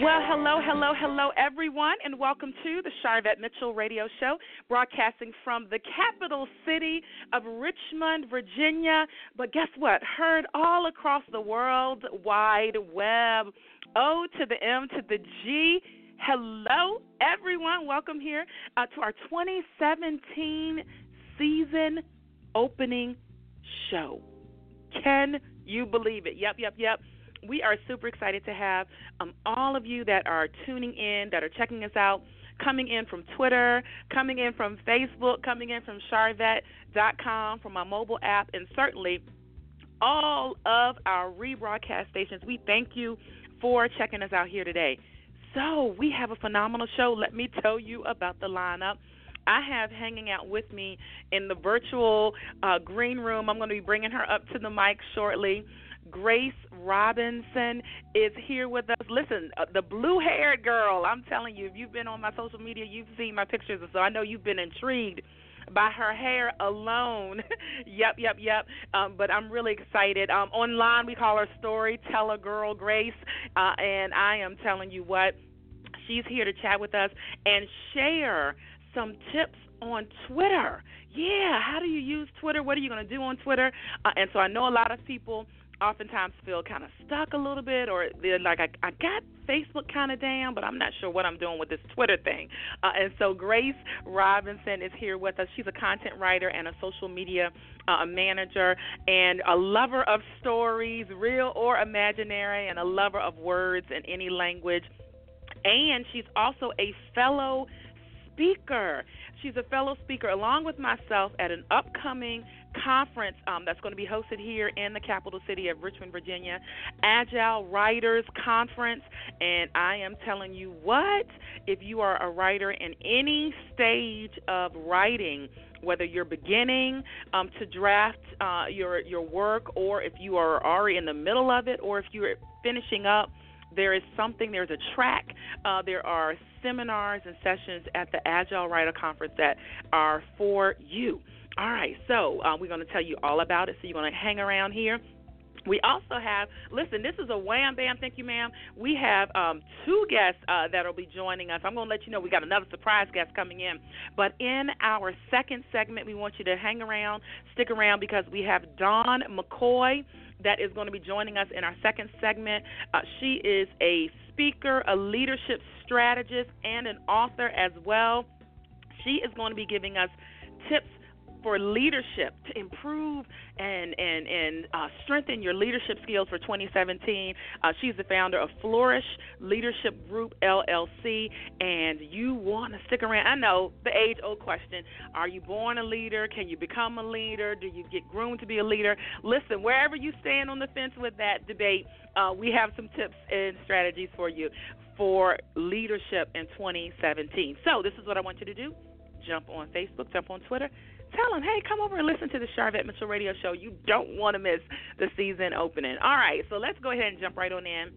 Well, hello, hello, hello, everyone, and welcome to the Sharvette Mitchell Radio Show, broadcasting from the capital city of Richmond, Virginia. But guess what? Heard all across the world wide web. O to the M to the G. Hello, everyone. Welcome here uh, to our 2017 season opening show. Can you believe it? Yep, yep, yep we are super excited to have um, all of you that are tuning in, that are checking us out, coming in from Twitter, coming in from Facebook, coming in from Sharvette.com, from our mobile app, and certainly all of our rebroadcast stations. We thank you for checking us out here today. So, we have a phenomenal show. Let me tell you about the lineup. I have hanging out with me in the virtual uh, green room. I'm going to be bringing her up to the mic shortly. Grace Robinson is here with us. Listen, uh, the blue haired girl, I'm telling you, if you've been on my social media, you've seen my pictures, so I know you've been intrigued by her hair alone. yep, yep, yep. Um, but I'm really excited. Um, online, we call her Storyteller Girl Grace, uh, and I am telling you what, she's here to chat with us and share some tips on Twitter. Yeah, how do you use Twitter? What are you going to do on Twitter? Uh, and so I know a lot of people oftentimes feel kind of stuck a little bit, or they're like, I, I got Facebook kind of down, but I'm not sure what I'm doing with this Twitter thing. Uh, and so Grace Robinson is here with us. She's a content writer and a social media uh, manager, and a lover of stories, real or imaginary, and a lover of words in any language. And she's also a fellow speaker. She's a fellow speaker along with myself at an upcoming conference um, that's going to be hosted here in the capital city of Richmond, Virginia, Agile Writers Conference. And I am telling you what, if you are a writer in any stage of writing, whether you're beginning um, to draft uh, your your work, or if you are already in the middle of it, or if you're finishing up, there is something. There's a track. Uh, there are seminars and sessions at the Agile Writer Conference that are for you. All right, so uh, we're going to tell you all about it. So you're going to hang around here. We also have, listen, this is a wham bam, thank you, ma'am. We have um, two guests uh, that will be joining us. I'm going to let you know we got another surprise guest coming in. But in our second segment, we want you to hang around, stick around, because we have Dawn McCoy that is going to be joining us in our second segment. Uh, she is a speaker, a leadership strategist, and an author as well. She is going to be giving us tips for leadership to improve and and and uh, strengthen your leadership skills for 2017. Uh, she's the founder of Flourish Leadership Group LLC, and you want to stick around. I know the age-old question: Are you born a leader? Can you become a leader? Do you get groomed to be a leader? Listen, wherever you stand on the fence with that debate, uh, we have some tips and strategies for you for leadership in 2017. So this is what I want you to do jump on Facebook, jump on Twitter, tell them, hey, come over and listen to the Sharvette Mitchell Radio Show. You don't want to miss the season opening. All right, so let's go ahead and jump right on in.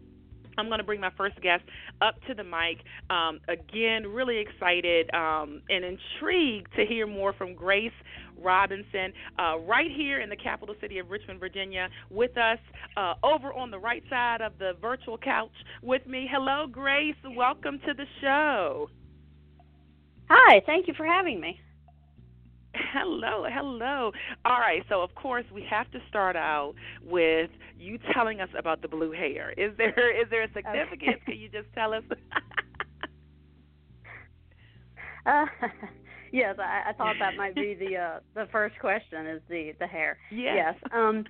I'm going to bring my first guest up to the mic. Um, again, really excited um, and intrigued to hear more from Grace Robinson, uh, right here in the capital city of Richmond, Virginia, with us uh, over on the right side of the virtual couch with me. Hello, Grace. Welcome to the show. Hi, thank you for having me. Hello, hello. All right, so of course we have to start out with you telling us about the blue hair. Is there is there a significance? Okay. Can you just tell us? uh, yes, I, I thought that might be the uh, the first question is the the hair. Yes. yes. Um,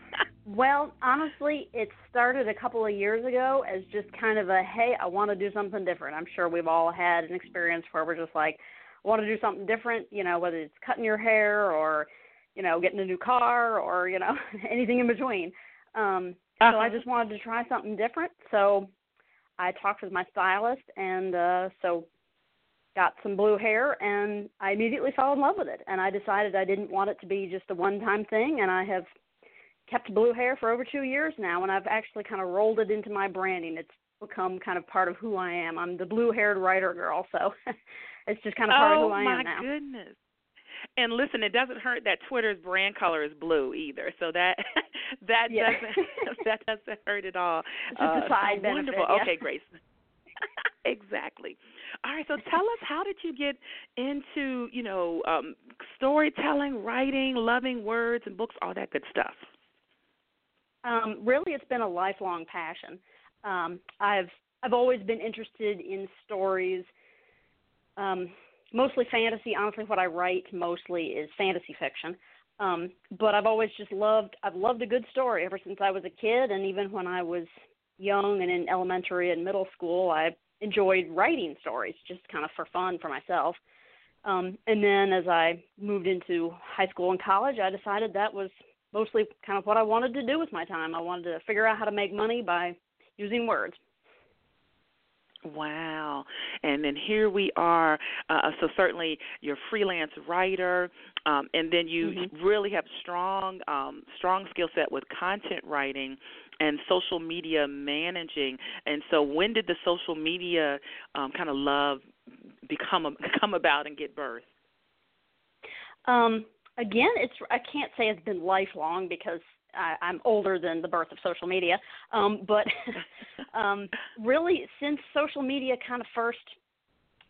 well, honestly, it started a couple of years ago as just kind of a hey, I want to do something different. I'm sure we've all had an experience where we're just like want to do something different, you know, whether it's cutting your hair or, you know, getting a new car or, you know, anything in between. Um, uh-huh. So I uh-huh. just wanted to try something different. So I talked with my stylist and uh, so got some blue hair and I immediately fell in love with it. And I decided I didn't want it to be just a one time thing and I have kept blue hair for over two years now, and I've actually kind of rolled it into my branding. It's become kind of part of who I am. I'm the blue-haired writer girl, so it's just kind of part oh, of who I am now. Oh my goodness! And listen, it doesn't hurt that Twitter's brand color is blue either, so that that yeah. doesn't that doesn't hurt at all. It's just uh, a side so benefit. Wonderful. Yeah. Okay, Grace. exactly. All right, so tell us how did you get into, you know, um storytelling, writing, loving words and books, all that good stuff? Um, really, it's been a lifelong passion. Um, I've I've always been interested in stories, um, mostly fantasy. Honestly, what I write mostly is fantasy fiction. Um, but I've always just loved I've loved a good story ever since I was a kid, and even when I was young and in elementary and middle school, I enjoyed writing stories just kind of for fun for myself. Um, and then as I moved into high school and college, I decided that was mostly kind of what I wanted to do with my time. I wanted to figure out how to make money by using words. Wow. And then here we are. Uh, so certainly you're a freelance writer, um, and then you mm-hmm. really have strong, um, strong skill set with content writing and social media managing. And so when did the social media um, kind of love become a, come about and get birth? Um, again, it's I can't say it's been lifelong because I, I'm older than the birth of social media. Um, but um, really, since social media kind of first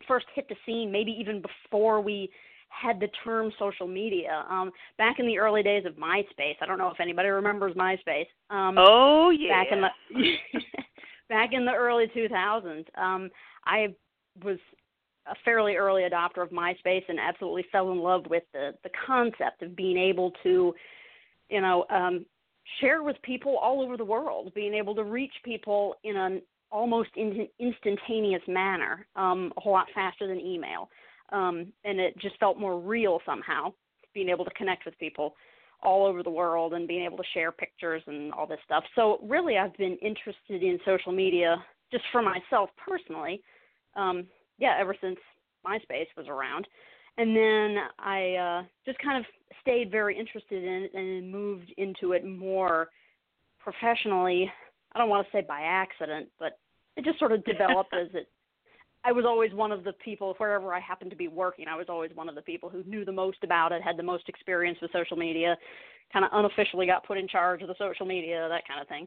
first hit the scene, maybe even before we had the term social media, um, back in the early days of MySpace. I don't know if anybody remembers MySpace. Um, oh yeah. Back in the back in the early 2000s, um, I was a fairly early adopter of MySpace and absolutely fell in love with the the concept of being able to, you know, um, share with people all over the world, being able to reach people in an almost in, instantaneous manner, um, a whole lot faster than email, um, and it just felt more real somehow, being able to connect with people all over the world and being able to share pictures and all this stuff. So really, I've been interested in social media just for myself personally. Um, yeah, ever since MySpace was around. And then I uh, just kind of stayed very interested in it and moved into it more professionally. I don't want to say by accident, but it just sort of developed as it. I was always one of the people wherever I happened to be working. I was always one of the people who knew the most about it, had the most experience with social media, kind of unofficially got put in charge of the social media, that kind of thing.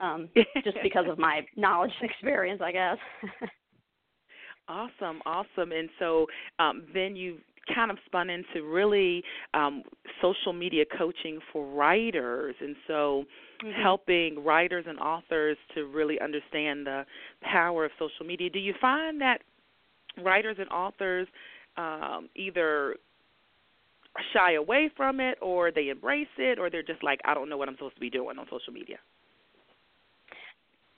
Um, just because of my knowledge and experience, I guess. Awesome, awesome. And so um, then you kind of spun into really um, social media coaching for writers, and so mm-hmm. helping writers and authors to really understand the power of social media. Do you find that writers and authors um, either shy away from it, or they embrace it, or they're just like, I don't know what I'm supposed to be doing on social media?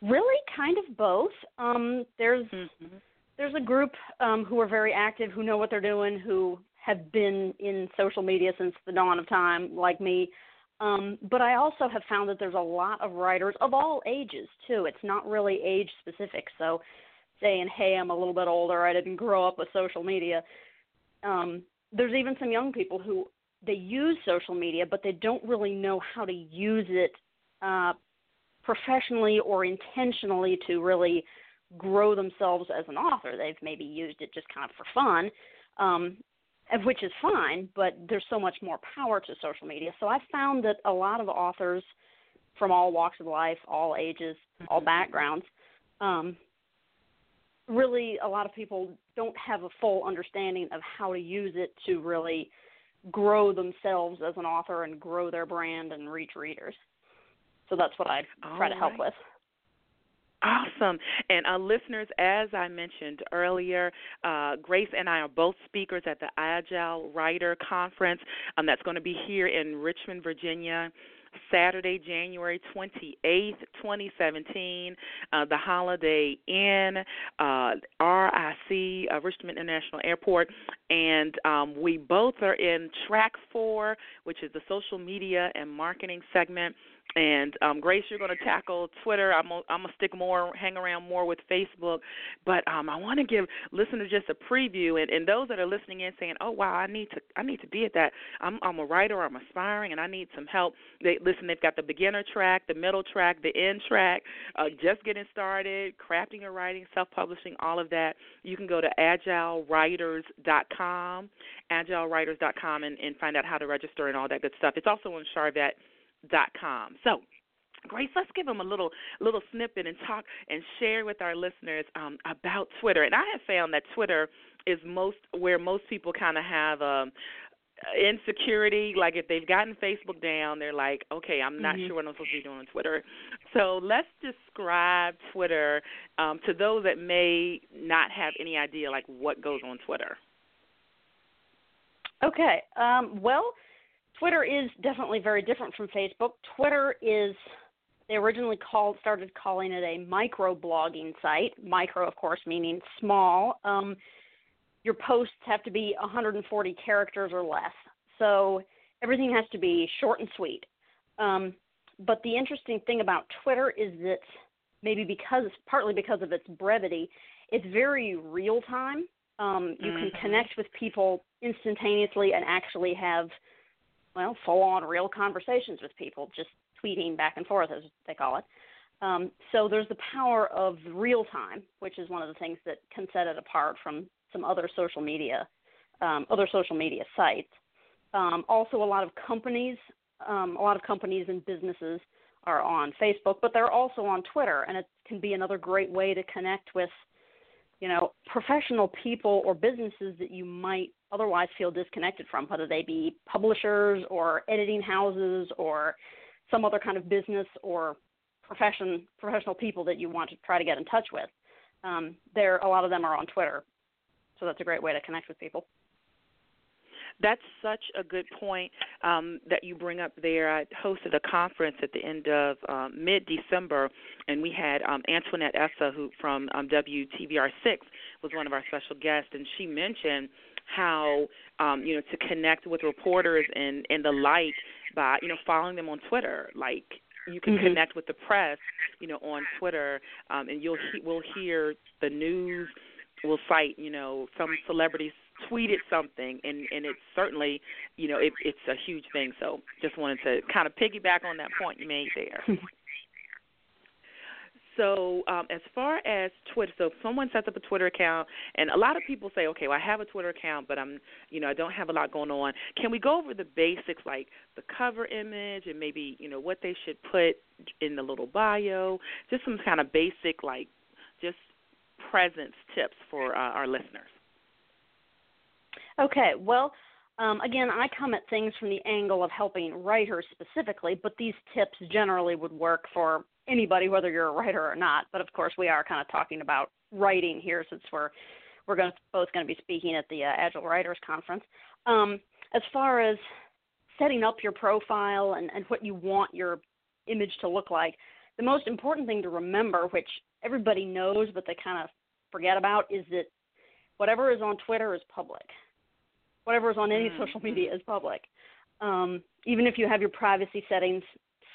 Really, kind of both. Um, there's mm-hmm there's a group um, who are very active, who know what they're doing, who have been in social media since the dawn of time, like me. Um, but I also have found that there's a lot of writers of all ages too. It's not really age specific. So, saying, "Hey, I'm a little bit older. I didn't grow up with social media." Um, there's even some young people who they use social media, but they don't really know how to use it uh, professionally or intentionally to really grow themselves as an author. They've maybe used it just kind of for fun, um, which is fine, but there's so much more power to social media. So I've found that a lot of authors from all walks of life, all ages, all mm-hmm. backgrounds, um, really a lot of people don't have a full understanding of how to use it to really grow themselves as an author and grow their brand and reach readers. So that's what I try to help right. with. Awesome. And uh, listeners, as I mentioned earlier, uh, Grace and I are both speakers at the Agile Writer Conference um, that's going to be here in Richmond, Virginia. Saturday, January 28th, 2017, uh, the Holiday Inn, uh, RIC, uh, Richmond International Airport, and um, we both are in track four, which is the social media and marketing segment. And um, Grace, you're going to tackle Twitter. I'm gonna, I'm gonna stick more, hang around more with Facebook. But um, I want to give listeners just a preview, and, and those that are listening in, saying, "Oh wow, I need to, I need to be at that. I'm, I'm a writer, I'm aspiring, and I need some help." They listen. They've got the beginner track, the middle track, the end track, uh, just getting started, crafting your writing, self-publishing, all of that. You can go to agilewriters.com, agilewriters.com, and, and find out how to register and all that good stuff. It's also on Sharvette dot com. So Grace, let's give them a little little snippet and talk and share with our listeners um, about Twitter. And I have found that Twitter is most where most people kind of have um, insecurity. Like if they've gotten Facebook down, they're like, okay, I'm not mm-hmm. sure what I'm supposed to be doing on Twitter. So let's describe Twitter um, to those that may not have any idea like what goes on Twitter. Okay. Um, well Twitter is definitely very different from Facebook. Twitter is they originally called started calling it a micro blogging site. Micro, of course, meaning small. Um, your posts have to be 140 characters or less, so everything has to be short and sweet. Um, but the interesting thing about Twitter is that maybe because partly because of its brevity, it's very real time. Um, you mm-hmm. can connect with people instantaneously and actually have well, full on real conversations with people, just tweeting back and forth, as they call it. Um, so there's the power of real time, which is one of the things that can set it apart from some other social media, um, other social media sites. Um, also, a lot of companies, um, a lot of companies and businesses are on Facebook, but they're also on Twitter, and it can be another great way to connect with you know, professional people or businesses that you might otherwise feel disconnected from, whether they be publishers or editing houses or some other kind of business or profession professional people that you want to try to get in touch with. Um, there, a lot of them are on Twitter, so that's a great way to connect with people. That's such a good point um, that you bring up there. I hosted a conference at the end of um, mid December, and we had um, Antoinette Essa, who from um, WTVR six was one of our special guests, and she mentioned how um, you know to connect with reporters and and the like by you know following them on Twitter, like you can mm-hmm. connect with the press, you know, on Twitter, um, and you'll he- we'll hear the news. We'll cite, you know, some celebrities tweeted something, and and it's certainly, you know, it, it's a huge thing. So just wanted to kind of piggyback on that point you made there. so um, as far as Twitter, so if someone sets up a Twitter account, and a lot of people say, okay, well I have a Twitter account, but I'm, you know, I don't have a lot going on. Can we go over the basics, like the cover image, and maybe you know what they should put in the little bio, just some kind of basic, like, just presence tips for uh, our listeners. Okay, well, um, again, I come at things from the angle of helping writers specifically, but these tips generally would work for anybody, whether you're a writer or not. But of course, we are kind of talking about writing here, since we're we're going to, both going to be speaking at the uh, Agile Writers Conference. Um, as far as setting up your profile and, and what you want your image to look like, the most important thing to remember, which everybody knows but they kind of forget about, is that whatever is on Twitter is public whatever is on any mm-hmm. social media is public. Um, even if you have your privacy settings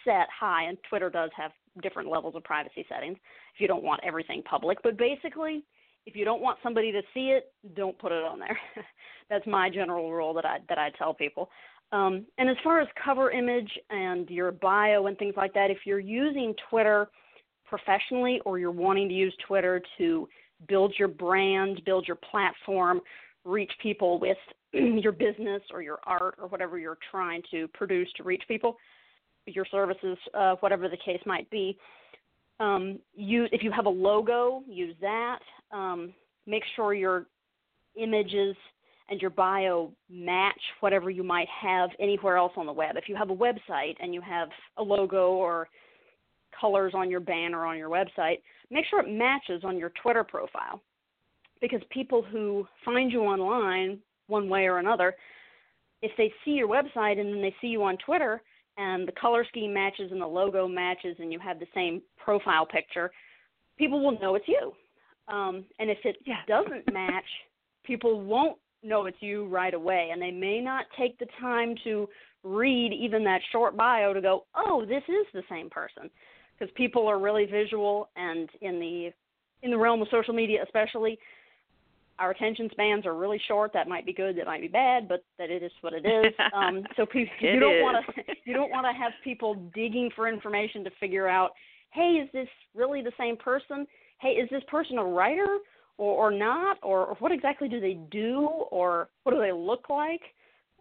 set high, and Twitter does have different levels of privacy settings if you don't want everything public. But basically, if you don't want somebody to see it, don't put it on there. That's my general rule that I that I tell people. Um, and as far as cover image and your bio and things like that, if you're using Twitter professionally or you're wanting to use Twitter to build your brand, build your platform, reach people with your business or your art or whatever you're trying to produce to reach people, your services, uh, whatever the case might be. Um, use if you have a logo, use that. Um, make sure your images and your bio match whatever you might have anywhere else on the web. If you have a website and you have a logo or colors on your banner on your website, make sure it matches on your Twitter profile. Because people who find you online one way or another. If they see your website and then they see you on Twitter and the color scheme matches and the logo matches and you have the same profile picture, people will know it's you. Um, and if it yeah. doesn't match, people won't know it's you right away, and they may not take the time to read even that short bio to go, oh, this is the same person, because people are really visual, and in the in the realm of social media, especially, our attention spans are really short. That might be good, that might be bad, but that it is what it is. Um, so people, you don't want to you don't want to have people digging for information to figure out, hey, is this really the same person? Hey, is this person a writer or, or not? Or, or what exactly do they do? Or what do they look like?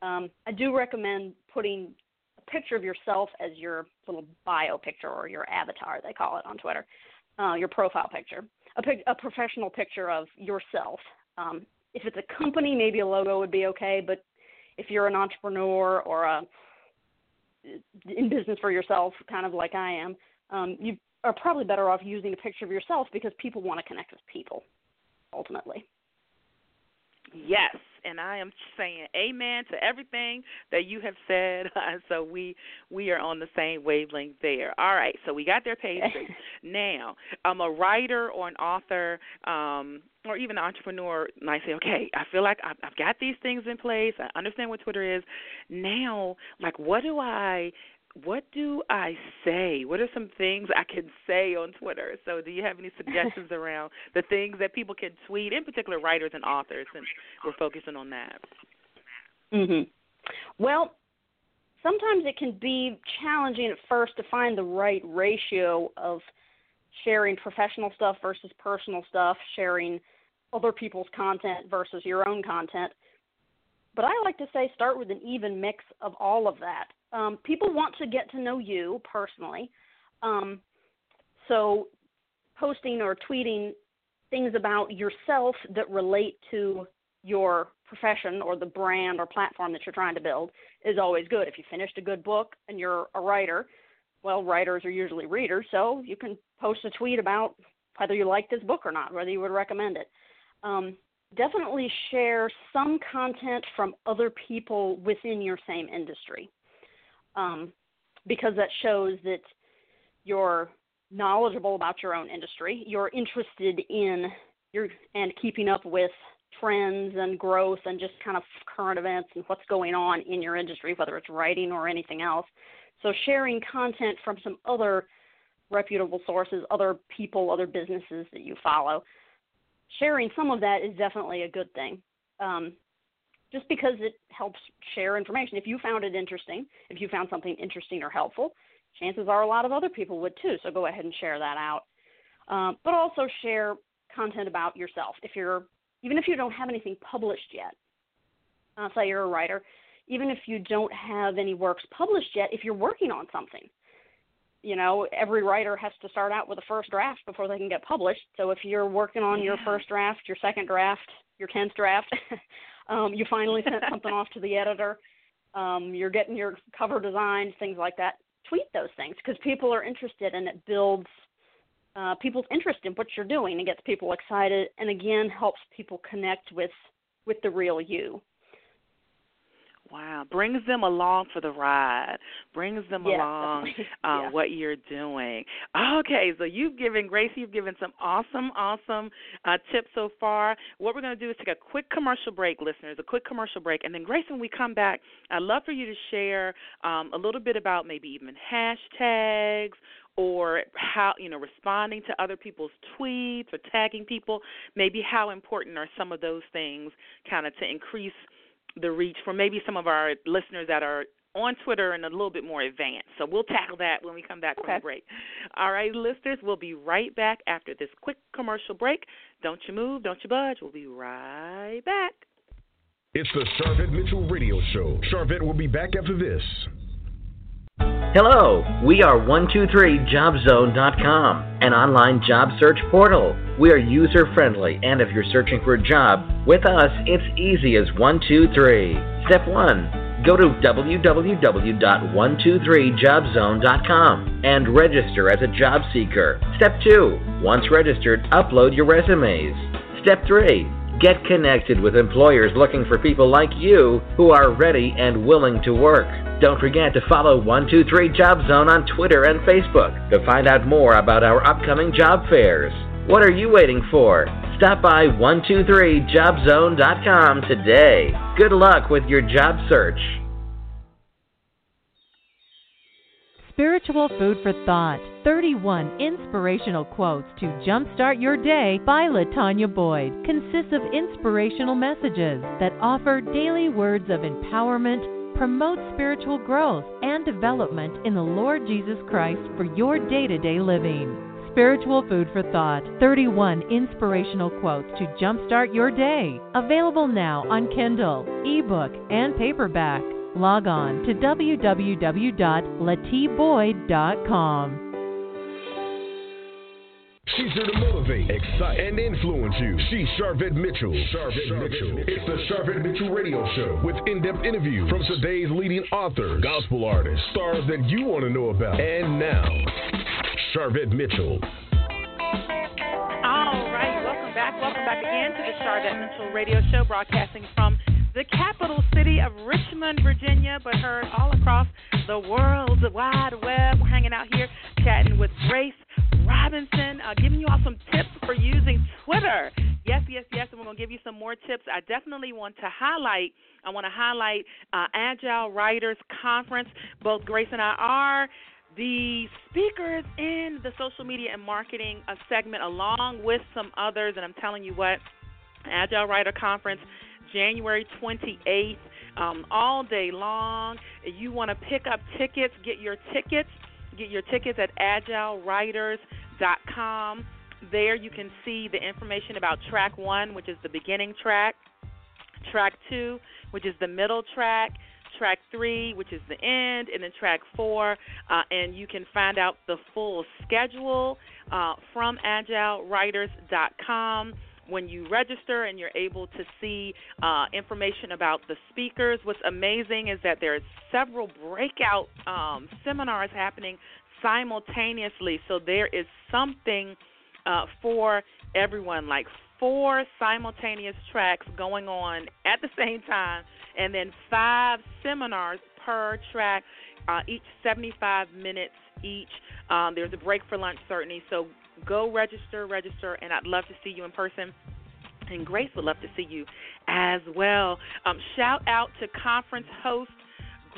Um, I do recommend putting a picture of yourself as your little bio picture or your avatar, they call it on Twitter, uh, your profile picture. A, pic- a professional picture of yourself um, if it's a company, maybe a logo would be okay, but if you're an entrepreneur or a in business for yourself, kind of like I am, um, you are probably better off using a picture of yourself because people want to connect with people ultimately. Yes, and I am saying amen to everything that you have said. so we we are on the same wavelength there. All right, so we got their page now, I'm a writer or an author, um, or even an entrepreneur might say, okay, I feel like I've, I've got these things in place. I understand what Twitter is. Now, like, what do I what do I say? What are some things I can say on Twitter? So, do you have any suggestions around the things that people can tweet, in particular writers and authors, since we're focusing on that? Mhm. Well, sometimes it can be challenging at first to find the right ratio of sharing professional stuff versus personal stuff, sharing other people's content versus your own content. But I like to say start with an even mix of all of that um, people want to get to know you personally. Um, so, posting or tweeting things about yourself that relate to your profession or the brand or platform that you're trying to build is always good. If you finished a good book and you're a writer, well, writers are usually readers, so you can post a tweet about whether you like this book or not, whether you would recommend it. Um, definitely share some content from other people within your same industry um, because that shows that you're knowledgeable about your own industry, you're interested in your and keeping up with trends and growth and just kind of current events and what's going on in your industry, whether it's writing or anything else. So sharing content from some other reputable sources, other people, other businesses that you follow, sharing some of that is definitely a good thing. Um, just because it helps share information. If you found it interesting, if you found something interesting or helpful, chances are a lot of other people would too. So go ahead and share that out. Um, but also share content about yourself. If you're even if you don't have anything published yet, uh, say you're a writer, even if you don't have any works published yet, if you're working on something, you know, every writer has to start out with a first draft before they can get published. So if you're working on yeah. your first draft, your second draft, your tenth draft, um, you finally sent something off to the editor, um, you're getting your cover designed, things like that. Tweet those things because people are interested and it builds uh, people's interest in what you're doing and gets people excited and again helps people connect with with the real you. Wow, brings them along for the ride. Brings them yes, along uh, yeah. what you're doing. Okay, so you've given Gracie, you've given some awesome, awesome uh, tips so far. What we're going to do is take a quick commercial break, listeners, a quick commercial break, and then Grace, when we come back, I'd love for you to share um, a little bit about maybe even hashtags or how you know responding to other people's tweets or tagging people. Maybe how important are some of those things, kind of to increase the reach for maybe some of our listeners that are on Twitter and a little bit more advanced. So we'll tackle that when we come back okay. from the break. All right, listeners, we'll be right back after this quick commercial break. Don't you move, don't you budge. We'll be right back. It's the Sharvette Mitchell Radio Show. Sharvette will be back after this. Hello, we are 123jobzone.com, an online job search portal. We are user friendly, and if you're searching for a job, with us it's easy as 123. Step 1 Go to www.123jobzone.com and register as a job seeker. Step 2 Once registered, upload your resumes. Step 3 Get connected with employers looking for people like you who are ready and willing to work. Don't forget to follow 123 Job Zone on Twitter and Facebook to find out more about our upcoming job fairs. What are you waiting for? Stop by 123jobzone.com today. Good luck with your job search. Spiritual Food for Thought 31 Inspirational Quotes to Jumpstart Your Day by Latanya Boyd consists of inspirational messages that offer daily words of empowerment, promote spiritual growth and development in the Lord Jesus Christ for your day to day living. Spiritual Food for Thought 31 Inspirational Quotes to Jumpstart Your Day. Available now on Kindle, ebook, and paperback. Log on to www.latiboyd.com. She's here to motivate, excite, and influence you. She's Sharvette Mitchell. Sharvette, Mitchell. It's the Sharvette Mitchell Radio Show with in-depth interviews from today's leading authors, gospel artists, stars that you want to know about. And now, Sharvette Mitchell. Back. Welcome back again to the Sharvette Mitchell Radio Show, broadcasting from the capital city of Richmond, Virginia, but heard all across the world, the wide web. We're hanging out here chatting with Grace Robinson, uh, giving you all some tips for using Twitter. Yes, yes, yes, and we're going to give you some more tips. I definitely want to highlight. I want to highlight uh, Agile Writers Conference. Both Grace and I are the speakers in the social media and marketing uh, segment, along with some others. And I'm telling you what, Agile Writer Conference, January 28th, um, all day long. You want to pick up tickets, get your tickets. Get your tickets at agilewriters.com. There you can see the information about track one, which is the beginning track, track two, which is the middle track, track three, which is the end, and then track four. Uh, and you can find out the full schedule uh, from agilewriters.com when you register and you're able to see uh, information about the speakers. What's amazing is that there's several breakout um, seminars happening simultaneously, so there is something uh, for everyone, like four simultaneous tracks going on at the same time, and then five seminars per track, uh, each 75 minutes each. Um, there's a break for lunch, certainly. So go register, register, and I'd love to see you in person. And Grace would love to see you as well. Um, shout out to conference host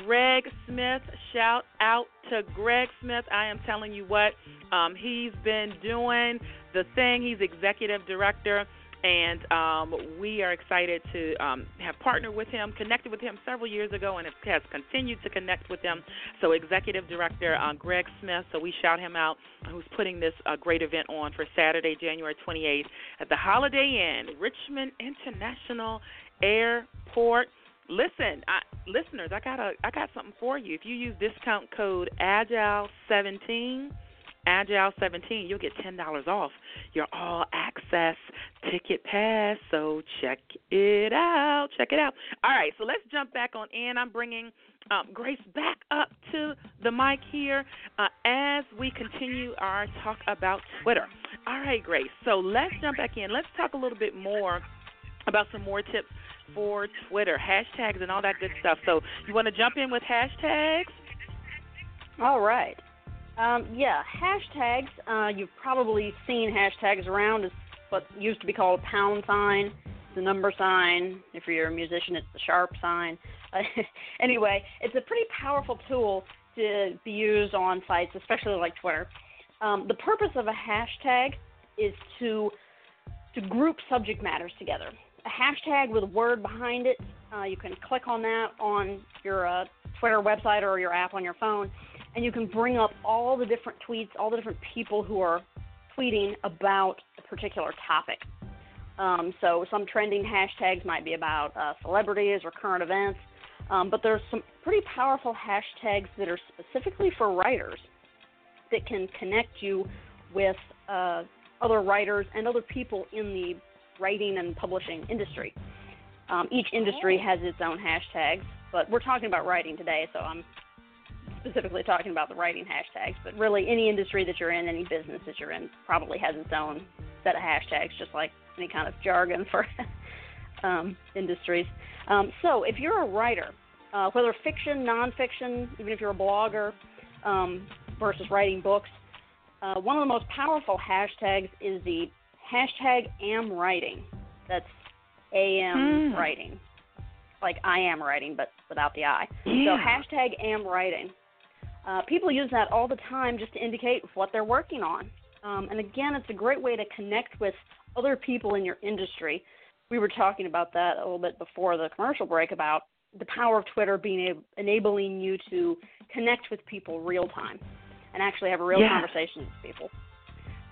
Greg Smith. Shout out to Greg Smith. I am telling you what, um, he's been doing the thing. He's executive director and um, we are excited to um, have partnered with him, connected with him several years ago, and has continued to connect with him. So, Executive Director uh, Greg Smith, so we shout him out, who's putting this uh, great event on for Saturday, January 28th at the Holiday Inn, Richmond International Airport. Listen, I, listeners, I got a, I got something for you. If you use discount code Agile17 Agile 17, you'll get $10 off your all access ticket pass. So check it out. Check it out. All right, so let's jump back on in. I'm bringing um, Grace back up to the mic here uh, as we continue our talk about Twitter. All right, Grace. So let's jump back in. Let's talk a little bit more about some more tips for Twitter, hashtags, and all that good stuff. So you want to jump in with hashtags? All right. Um, yeah, hashtags. Uh, you've probably seen hashtags around. It's what used to be called a pound sign, the number sign. If you're a musician, it's the sharp sign. Uh, anyway, it's a pretty powerful tool to be used on sites, especially like Twitter. Um, the purpose of a hashtag is to to group subject matters together. A hashtag with a word behind it. Uh, you can click on that on your uh, Twitter website or your app on your phone, and you can bring up all the different tweets, all the different people who are tweeting about a particular topic. Um, so some trending hashtags might be about uh, celebrities or current events, um, but there's some pretty powerful hashtags that are specifically for writers that can connect you with uh, other writers and other people in the writing and publishing industry. Um, each industry oh. has its own hashtags, but we're talking about writing today, so I'm specifically talking about the writing hashtags, but really any industry that you're in, any business that you're in, probably has its own set of hashtags, just like any kind of jargon for um, industries. Um, so if you're a writer, uh, whether fiction, nonfiction, even if you're a blogger um, versus writing books, uh, one of the most powerful hashtags is the hashtag am writing. That's am Hmm. writing, like I am writing, but without the I. Yeah. So hashtag am writing. Uh, people use that all the time just to indicate what they're working on. Um, and again, it's a great way to connect with other people in your industry. We were talking about that a little bit before the commercial break about the power of Twitter being enabling you to connect with people real time and actually have a real Yeah. conversation with people.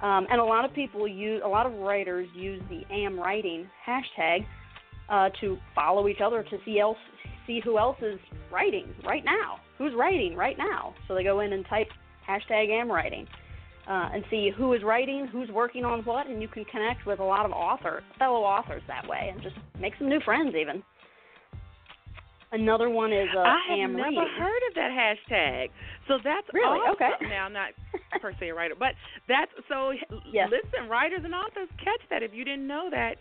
Um, and a lot of people use, a lot of writers use the am writing hashtag uh, to follow each other to see else see who else is writing right now, who's writing right now. So they go in and type hashtag am writing. Uh, and see who is writing, who's working on what, and you can connect with a lot of author fellow authors that way, and just make some new friends even. Another one is uh, I have am never heard of that hashtag. So that's Really? awesome. Okay. Now I'm not per se a writer, but that's so. Yes. Listen, writers and authors catch that. If you didn't know that,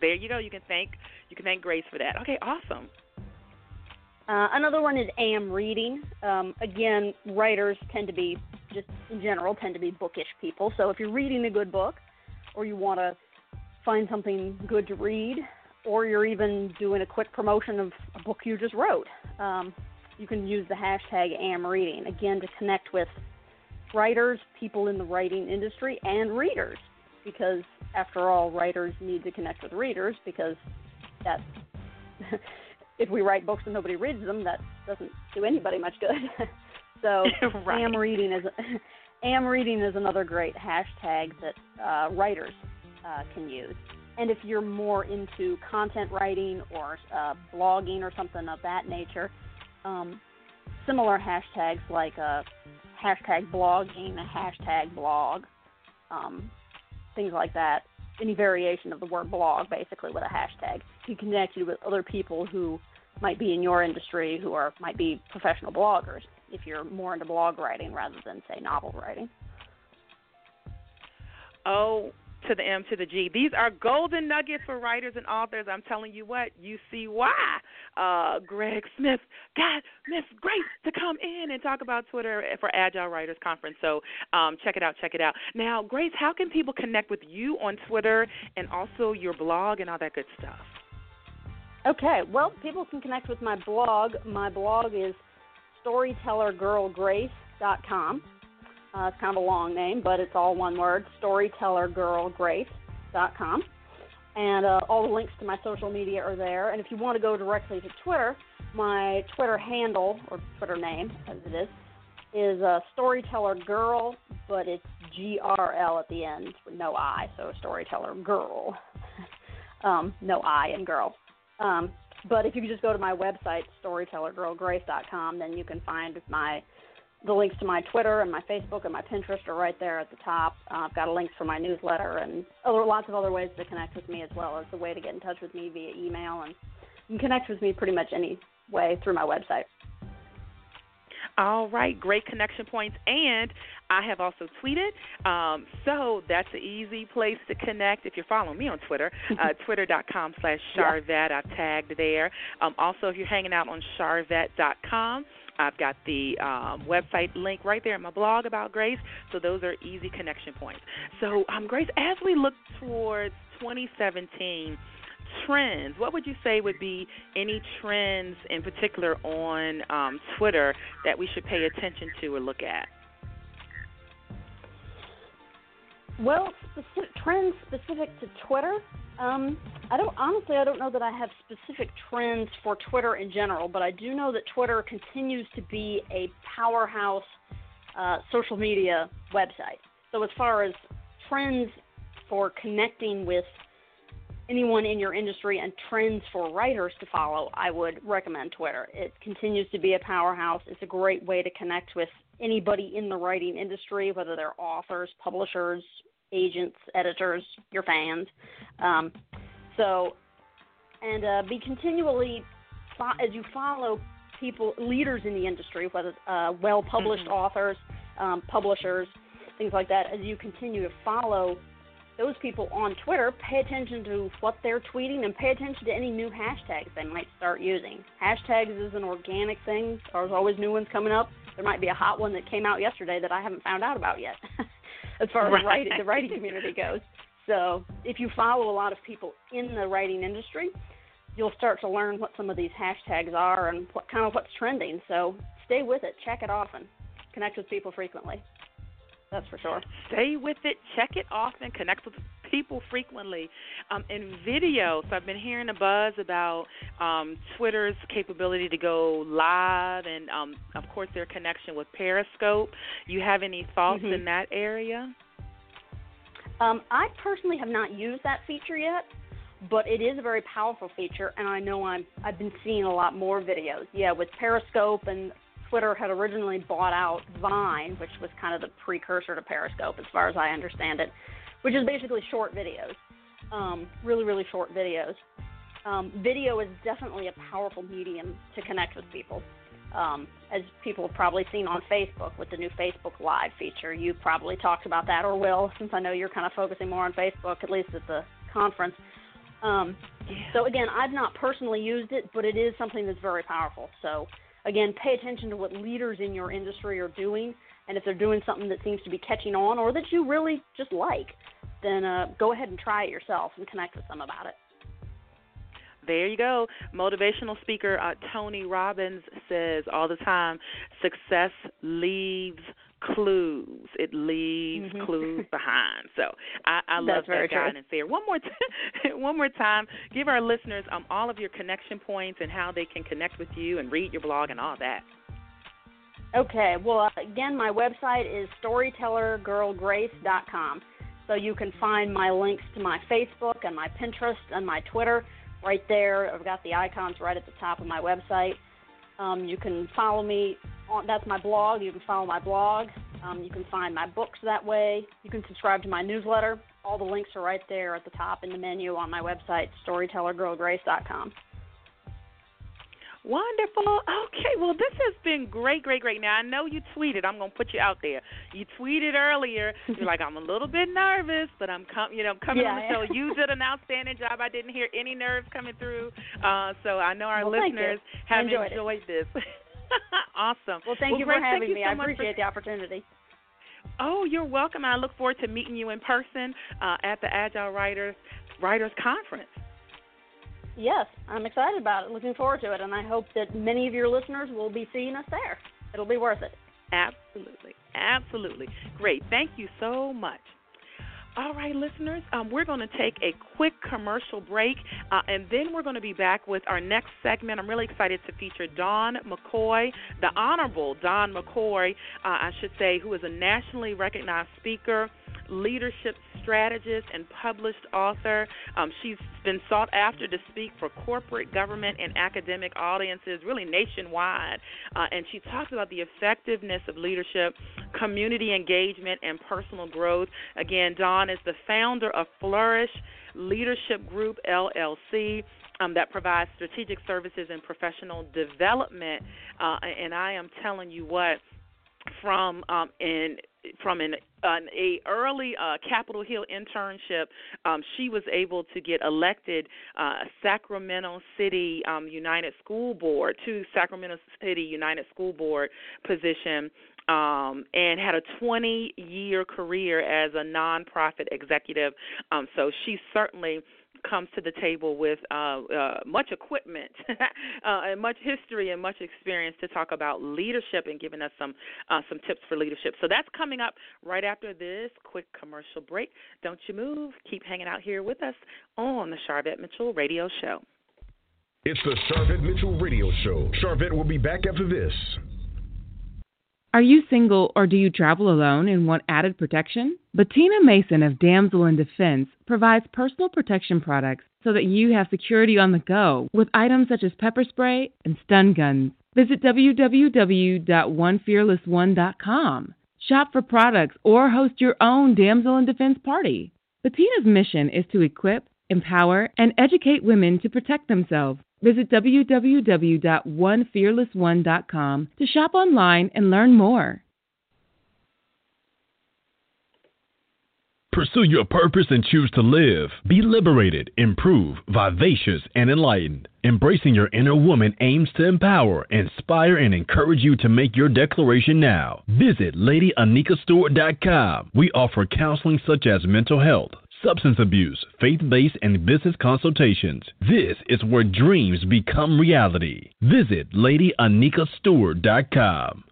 there you go. You can thank you can thank Grace for that. Okay, awesome. Uh, another one is am reading. Um, again, writers tend to be, just in general, tend to be bookish people. So if you're reading a good book, or you want to find something good to read, or you're even doing a quick promotion of a book you just wrote, um, you can use the hashtag am reading again to connect with writers, people in the writing industry, and readers. Because after all, writers need to connect with readers because that if we write books and nobody reads them, that doesn't do anybody much good. so Right. am reading is am reading is another great hashtag that uh, writers uh, can use. And if you're more into content writing or uh, blogging or something of that nature, um, similar hashtags like uh, hashtag blogging, a hashtag blog, um, things like that. Any variation of the word blog, basically, with a hashtag, can connect you with other people who might be in your industry, who are might be professional bloggers. If you're more into blog writing rather than say novel writing. O to the M to the G. These are golden nuggets for writers and authors. I'm telling you what, you see why uh, Greg Smith got Miss Grace to come in and talk about Twitter for Agile Writers Conference. So um, check it out, check it out. Now, Grace, how can people connect with you on Twitter and also your blog and all that good stuff? Okay, well, people can connect with my blog. My blog is storytellergirlgrace.com. Uh, it's kind of a long name, but it's all one word storytellergirlgrace.com. And uh, all the links to my social media are there. And if you want to go directly to Twitter, my Twitter handle, or Twitter name as it is, is uh, but it's G R L at the end, with no I, so Storyteller Girl. um, no I in girl. Um, but if you just go to my website, storytellergirlgrace.com, then you can find my the links to my Twitter and my Facebook and my Pinterest are right there at the top. Uh, I've got a link for my newsletter and other lots of other ways to connect with me as well as the way to get in touch with me via email and you can connect with me pretty much any way through my website. All right, great connection points. And I have also tweeted. Um, so that's an easy place to connect if you're following me on Twitter, uh, twitter.com slash Sharvette. I've tagged there. Um, also, if you're hanging out on sharvette.com, I've got the um, website link right there in my blog about Grace. So those are easy connection points. So, um, Grace, as we look towards 2017, trends, what would you say would be any trends in particular on um, Twitter that we should pay attention to or look at? Well, specific trends specific to Twitter. Um, I don't honestly. I don't know that I have specific trends for Twitter in general, but I do know that Twitter continues to be a powerhouse uh, social media website. So as far as trends for connecting with anyone in your industry and trends for writers to follow, I would recommend Twitter. It continues to be a powerhouse. It's a great way to connect with anybody in the writing industry, whether they're authors, publishers, agents, editors, your fans. Um, so, and uh, be continually fo- as you follow people, leaders in the industry, whether uh, well-published Mhm. authors, um, publishers, things like that. As you continue to follow those people on Twitter, pay attention to what they're tweeting and pay attention to any new hashtags they might start using. Hashtags is an organic thing. There's always new ones coming up. There might be a hot one that came out yesterday that I haven't found out about yet, as far as Right. writing, the writing community goes. So if you follow a lot of people in the writing industry, you'll start to learn what some of these hashtags are and what kind of what's trending. So stay with it, check it often, connect with people frequently. That's for sure. Stay with it, check it often, connect with people frequently. Um, in video, so I've been hearing a buzz about um, Twitter's capability to go live and, um, of course, their connection with Periscope. You have any thoughts mm-hmm. in that area? Um, I personally have not used that feature yet, but it is a very powerful feature, and I know I'm I've been seeing a lot more videos. Yeah, with Periscope and Twitter had originally bought out Vine, which was kind of the precursor to Periscope, as far as I understand it, which is basically short videos, um, really really short videos. Um, video is definitely a powerful medium to connect with people um, as people have probably seen on Facebook with the new Facebook Live feature. You probably talked about that, or will, since I know you're kind of focusing more on Facebook, at least at the conference. Um, so again, I've not personally used it, but it is something that's very powerful. So again, pay attention to what leaders in your industry are doing, and if they're doing something that seems to be catching on or that you really just like, then uh, go ahead and try it yourself and connect with them about it there you go. Motivational speaker uh, Tony Robbins says all the time success leaves clues. It leaves mm-hmm. clues behind. So I, I love that guidance there. One more, t- one more time, give our listeners um, all of your connection points and how they can connect with you and read your blog and all that. Okay. Well, uh, again, my website is storytellergirlgrace.com. So you can find my links to my Facebook and my Pinterest and my Twitter right there. I've got the icons right at the top of my website. Um, you can follow me on that's my blog. You can follow my blog. Um, you can find my books that way. You can subscribe to my newsletter. All the links are right there at the top in the menu on my website, storytellergirlgrace.com. Wonderful. Okay, well, this has been great, great, great. Now, I know you tweeted. I'm going to put you out there. You tweeted earlier. You're like, I'm a little bit nervous, but I'm com- you know, I'm coming yeah, on the show. You did an outstanding job. I didn't hear any nerves coming through. Uh, so I know our well, listeners have enjoyed, enjoyed this. awesome. Well, thank well, you Grace, for having you me. So I appreciate for- the opportunity. Oh, you're welcome. I look forward to meeting you in person uh, at the Agile Writers Writers Conference. Yes, I'm excited about it. Looking forward to it, and I hope that many of your listeners will be seeing us there. It'll be worth it. Absolutely, absolutely. Great. Thank you so much. All right, listeners, um, we're going to take a quick commercial break, uh, and then we're going to be back with our next segment. I'm really excited to feature Dawn McCoy, the Honorable Dawn McCoy, uh, I should say, who is a nationally recognized speaker, leadership strategist and published author. Um, she's been sought after to speak for corporate, government, and academic audiences, really nationwide. Uh, and she talks about the effectiveness of leadership, community engagement, and personal growth. Again, Dawn is the founder of Flourish Leadership Group LLC. Um, that provides strategic services and professional development. Uh, and I am telling you what, from um, in from an, an a early uh, Capitol Hill internship, um, she was able to get elected uh, Sacramento City um, United School Board to Sacramento City Unified School Board position. Um, and had a 20 year career as a nonprofit executive. Um, so she certainly comes to the table with uh, uh, much equipment uh, and much history and much experience to talk about leadership and giving us some uh, some tips for leadership. So that's coming up right after this quick commercial break. Don't you move. Keep hanging out here with us on the Sharvette Mitchell Radio Show. It's the Sharvette Mitchell Radio Show. Sharvette will be back after this. Are you single or do you travel alone and want added protection? Bettina Mason of Damsel in Defense provides personal protection products so that you have security on the go with items such as pepper spray and stun guns. Visit www.onefearlessone.com. Shop for products or host your own Damsel in Defense party. Bettina's mission is to equip, empower, and educate women to protect themselves. Visit www.onefearlessone.com to shop online and learn more. Pursue your purpose and choose to live. Be liberated, improve, vivacious, and enlightened. Embracing your inner woman aims to empower, inspire, and encourage you to make your declaration now. Visit LadyAnikaStewart.com. We offer counseling such as mental health substance abuse, faith based, and business consultations. This is where dreams become reality. Visit LadyAnikaStewart.com.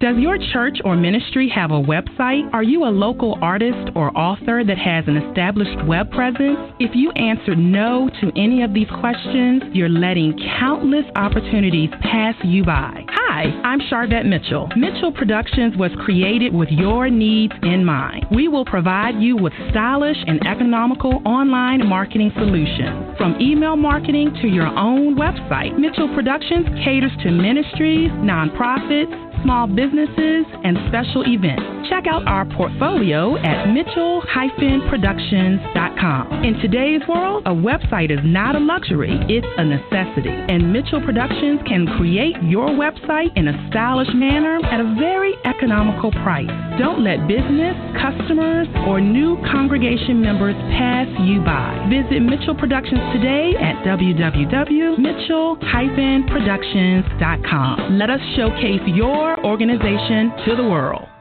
Does your church or ministry have a website? Are you a local artist or author that has an established web presence? If you answered no to any of these questions, you're letting countless opportunities pass you by. Hi, I'm Sharvette Mitchell. Mitchell Productions was created with your needs in mind. We will provide you with stylish and economical online marketing solutions. From email marketing to your own website, Mitchell Productions caters to ministries, nonprofits, small businesses, and special events. Check out our portfolio at mitchell-productions.com. In today's world, a website is not a luxury, it's a necessity. And Mitchell Productions can create your website in a stylish manner at a very economical price. Don't let business, customers, or new congregation members pass you by. Visit Mitchell Productions today at www.mitchell-productions.com. Let us showcase your your organization to the world.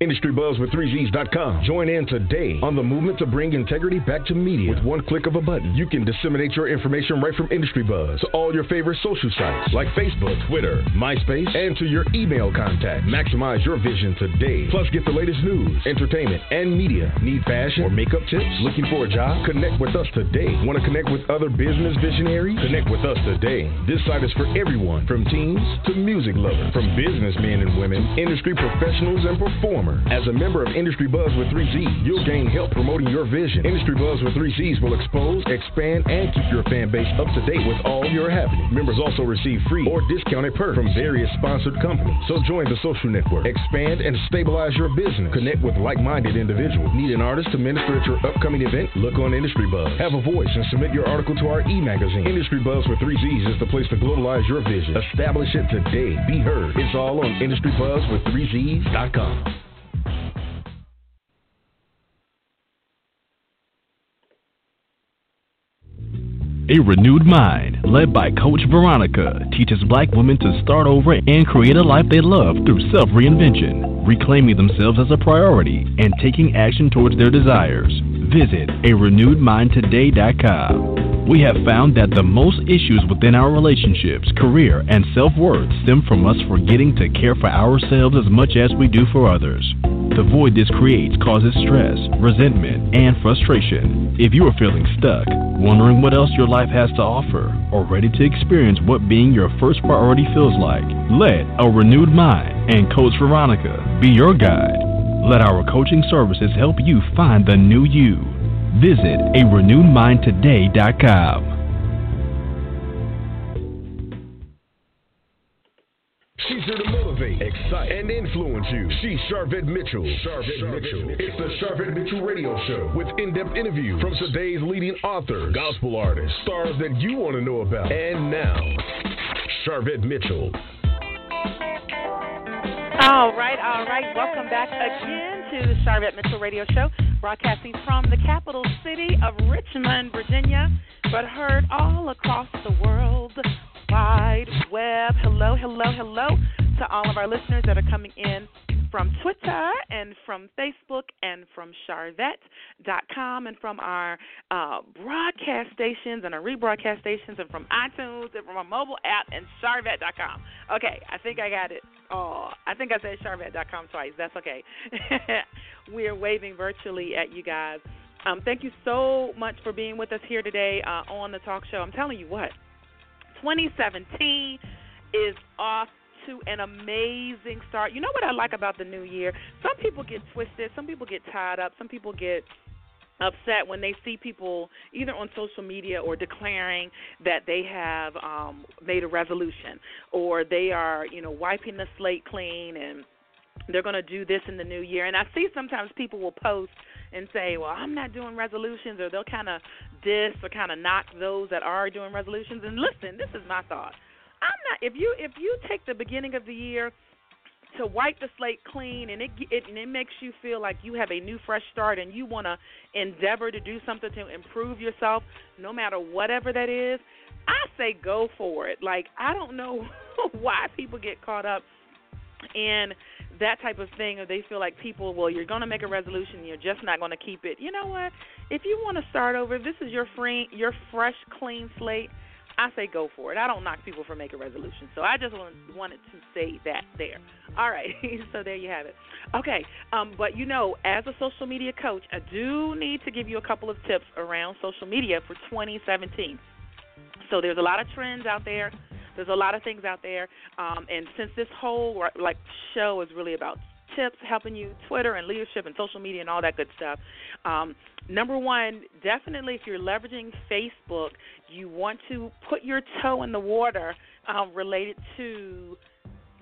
Industry Buzz with 3Gs.com. Join in today on the movement to bring integrity back to media. With one click of a button, you can disseminate your information right from Industry Buzz to all your favorite social sites like Facebook, Twitter, MySpace, and to your email contact. Maximize your vision today. Plus, get the latest news, entertainment, and media. Need fashion or makeup tips? Looking for a job? Connect with us today. Want to connect with other business visionaries? Connect with us today. This site is for everyone, from teens to music lovers, from businessmen and women, industry professionals and performers as a member of Industry Buzz with 3Z, you'll gain help promoting your vision. Industry Buzz with 3Zs will expose, expand, and keep your fan base up to date with all your happenings. Members also receive free or discounted perks from various sponsored companies. So join the social network, expand, and stabilize your business. Connect with like-minded individuals. Need an artist to minister at your upcoming event? Look on Industry Buzz. Have a voice and submit your article to our e-magazine. Industry Buzz with 3Zs is the place to globalize your vision. Establish it today. Be heard. It's all on Industry Buzz with 3Zs.com. A Renewed Mind, led by Coach Veronica, teaches black women to start over and create a life they love through self reinvention, reclaiming themselves as a priority, and taking action towards their desires. Visit a renewed mind renewedmindtoday.com. We have found that the most issues within our relationships, career, and self worth stem from us forgetting to care for ourselves as much as we do for others. The void this creates causes stress, resentment, and frustration. If you are feeling stuck, wondering what else your life has to offer, or ready to experience what being your first priority feels like, let a renewed mind and Coach Veronica be your guide. Let our coaching services help you find the new you. Visit a renewedmindtoday.com. She's here to motivate, excite, and influence you. She's Sharvette Mitchell. Sharvette, Mitchell. It's the Sharvette Mitchell Radio Show with in-depth interviews from today's leading authors, gospel artists, stars that you want to know about. And now, Sharvette Mitchell. All right, all right. Welcome back again to the Sharvette Mitchell Radio Show, broadcasting from the capital city of Richmond, Virginia, but heard all across the world wide web. Hello, hello, hello to all of our listeners that are coming in from Twitter and from Facebook and from Sharvette.com and from our uh, broadcast stations and our rebroadcast stations and from iTunes and from our mobile app and Sharvette.com. Okay, I think I got it. Oh, I think I said Sharvette.com twice. That's okay. We're waving virtually at you guys. Um, thank you so much for being with us here today uh, on the talk show. I'm telling you what, 2017 is off to an amazing start. You know what I like about the new year? Some people get twisted, some people get tied up, some people get upset when they see people either on social media or declaring that they have um made a resolution or they are, you know, wiping the slate clean and they're going to do this in the new year. And I see sometimes people will post and say, "Well, I'm not doing resolutions," or they'll kind of diss or kind of knock those that are doing resolutions. And listen, this is my thought. I'm not if you if you take the beginning of the year to wipe the slate clean and it, it and it makes you feel like you have a new fresh start and you want to endeavor to do something to improve yourself no matter whatever that is i say go for it like i don't know why people get caught up in that type of thing, or they feel like people, well, you're going to make a resolution, you're just not going to keep it. You know what? If you want to start over, this is your free, your fresh, clean slate. I say go for it. I don't knock people for making resolutions. So I just wanted to say that there. All right. so there you have it. Okay. Um, but you know, as a social media coach, I do need to give you a couple of tips around social media for 2017. So there's a lot of trends out there. There's a lot of things out there. Um, and since this whole like show is really about tips helping you Twitter and leadership and social media and all that good stuff. Um, number one, definitely if you're leveraging Facebook, you want to put your toe in the water um, related to,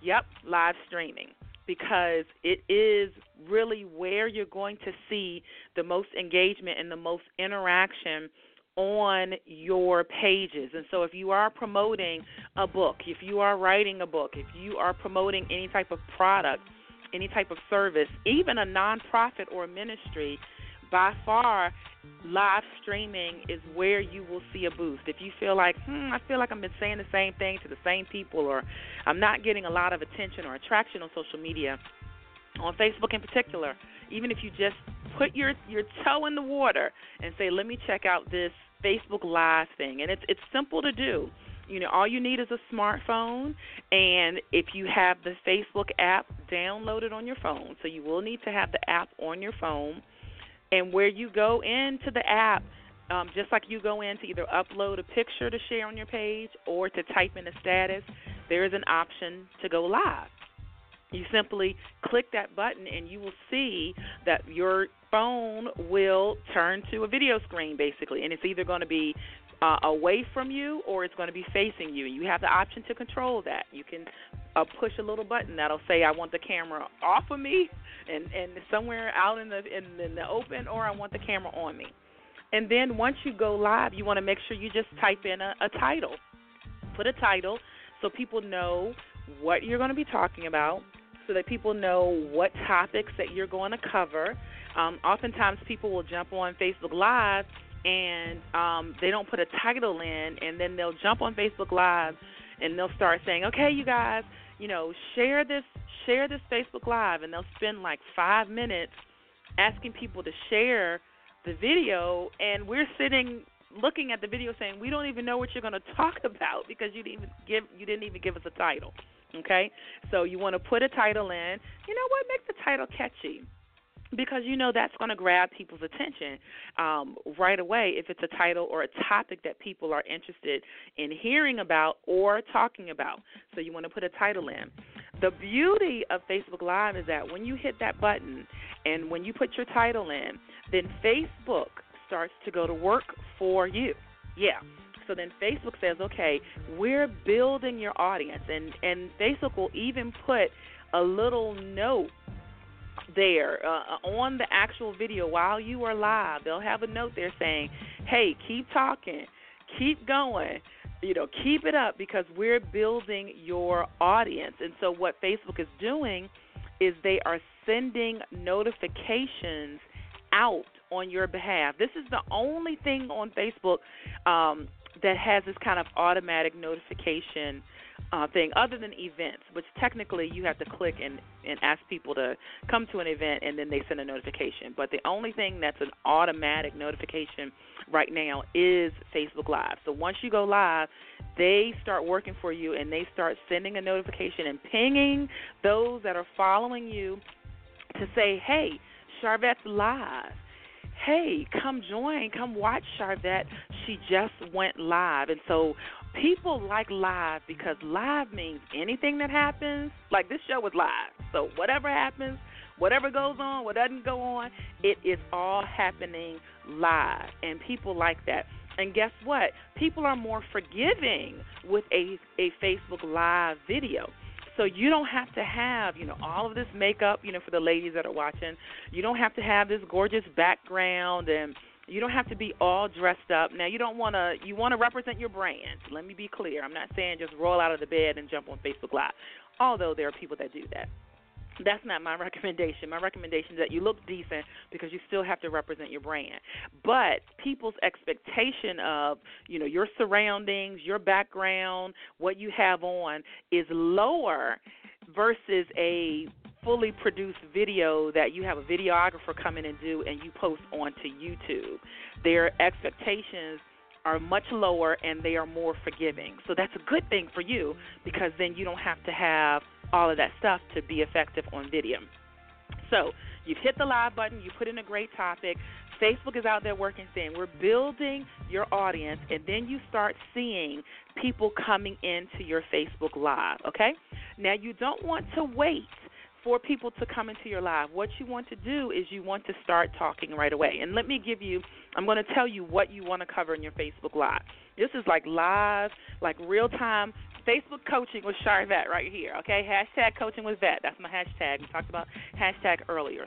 yep, live streaming because it is really where you're going to see the most engagement and the most interaction on your pages. And so if you are promoting a book, if you are writing a book, if you are promoting any type of product, any type of service, even a nonprofit or a ministry, by far live streaming is where you will see a boost. If you feel like, hmm, I feel like I've been saying the same thing to the same people or I'm not getting a lot of attention or attraction on social media, on Facebook in particular, even if you just put your your toe in the water and say, "Let me check out this Facebook Live thing," and it's it's simple to do. You know, all you need is a smartphone, and if you have the Facebook app downloaded on your phone, so you will need to have the app on your phone, and where you go into the app. Um, just like you go in to either upload a picture to share on your page or to type in a status, there is an option to go live. You simply click that button and you will see that your phone will turn to a video screen basically and it's either going to be uh, away from you or it's going to be facing you. You have the option to control that. You can uh, push a little button that'll say I want the camera off of me and and somewhere out in the in, in the open or I want the camera on me. And then once you go live, you want to make sure you just type in a, a title. Put a title so people know what you're going to be talking about so that people know what topics that you're going to cover. Um, oftentimes, people will jump on Facebook Live and um, they don't put a title in, and then they'll jump on Facebook Live and they'll start saying, "Okay, you guys, you know, share this, share this Facebook Live," and they'll spend like five minutes asking people to share the video, and we're sitting looking at the video saying we don't even know what you're going to talk about because you didn't even give you didn't even give us a title. Okay? So you want to put a title in. You know what? Make the title catchy because you know that's going to grab people's attention um, right away if it's a title or a topic that people are interested in hearing about or talking about. So you want to put a title in. The beauty of Facebook Live is that when you hit that button and when you put your title in, then Facebook starts to go to work for you. Yeah. So then Facebook says, okay, we're building your audience, and and Facebook will even put a little note there uh, on the actual video while you are live. They'll have a note there saying, "Hey, keep talking, keep going." You know, keep it up because we're building your audience. And so, what Facebook is doing is they are sending notifications out on your behalf. This is the only thing on Facebook um, that has this kind of automatic notification uh, thing, other than events, which technically you have to click and, and ask people to come to an event and then they send a notification. But the only thing that's an automatic notification right now is Facebook Live. So once you go live, they start working for you and they start sending a notification and pinging those that are following you to say, hey, Sharvette's live hey, come join, come watch Sharvette. She just went live. And so people like live because live means anything that happens, like this show was live. So whatever happens, whatever goes on, what doesn't go on, it is all happening live. And people like that. And guess what? People are more forgiving with a, a Facebook Live video. So you don't have to have, you know, all of this makeup, you know, for the ladies that are watching. You don't have to have this gorgeous background and you don't have to be all dressed up. Now you don't want to you want to represent your brand. Let me be clear. I'm not saying just roll out of the bed and jump on Facebook Live. Although there are people that do that. That's not my recommendation. My recommendation is that you look decent because you still have to represent your brand. But people's expectation of, you know, your surroundings, your background, what you have on is lower versus a fully produced video that you have a videographer come in and do and you post onto YouTube. Their expectations are much lower and they are more forgiving. So that's a good thing for you because then you don't have to have all of that stuff to be effective on video. So you've hit the live button, you put in a great topic. Facebook is out there working, saying we're building your audience, and then you start seeing people coming into your Facebook Live. Okay? Now, you don't want to wait for people to come into your live. What you want to do is you want to start talking right away. And let me give you, I'm going to tell you what you want to cover in your Facebook Live. This is like live, like real time Facebook coaching with Sharvette right here. Okay, hashtag coaching with Vet. That's my hashtag. We talked about hashtag earlier.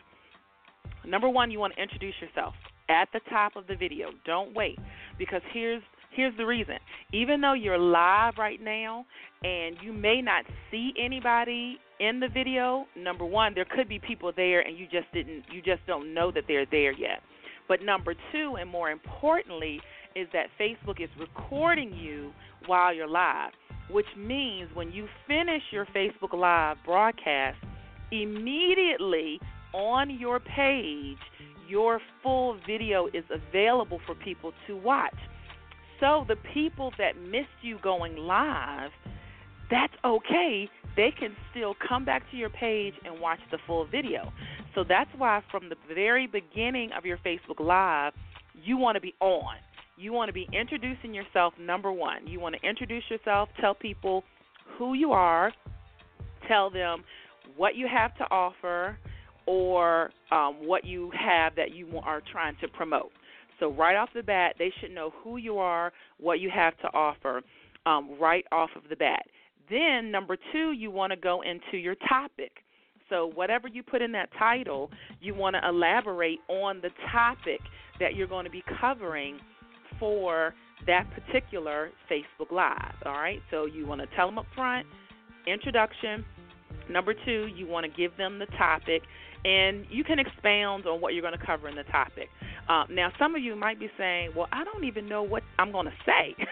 Number one, you want to introduce yourself at the top of the video. Don't wait because here's here's the reason. Even though you're live right now and you may not see anybody in the video, number one, there could be people there and you just didn't you just don't know that they're there yet. But number two, and more importantly, is that Facebook is recording you while you're live, which means when you finish your Facebook Live broadcast, immediately on your page, your full video is available for people to watch. So the people that missed you going live, that's okay. They can still come back to your page and watch the full video. So that's why from the very beginning of your Facebook Live, you want to be on. You want to be introducing yourself, number one. You want to introduce yourself, tell people who you are, tell them what you have to offer, or um, what you have that you are trying to promote. So, right off the bat, they should know who you are, what you have to offer, um, right off of the bat. Then, number two, you want to go into your topic. So, whatever you put in that title, you want to elaborate on the topic that you're going to be covering for that particular Facebook Live. All right, so you want to tell them up front, introduction. Number two, you want to give them the topic, and you can expound on what you're going to cover in the topic. Uh, now, some of you might be saying, "Well, I don't even know what I'm going to say."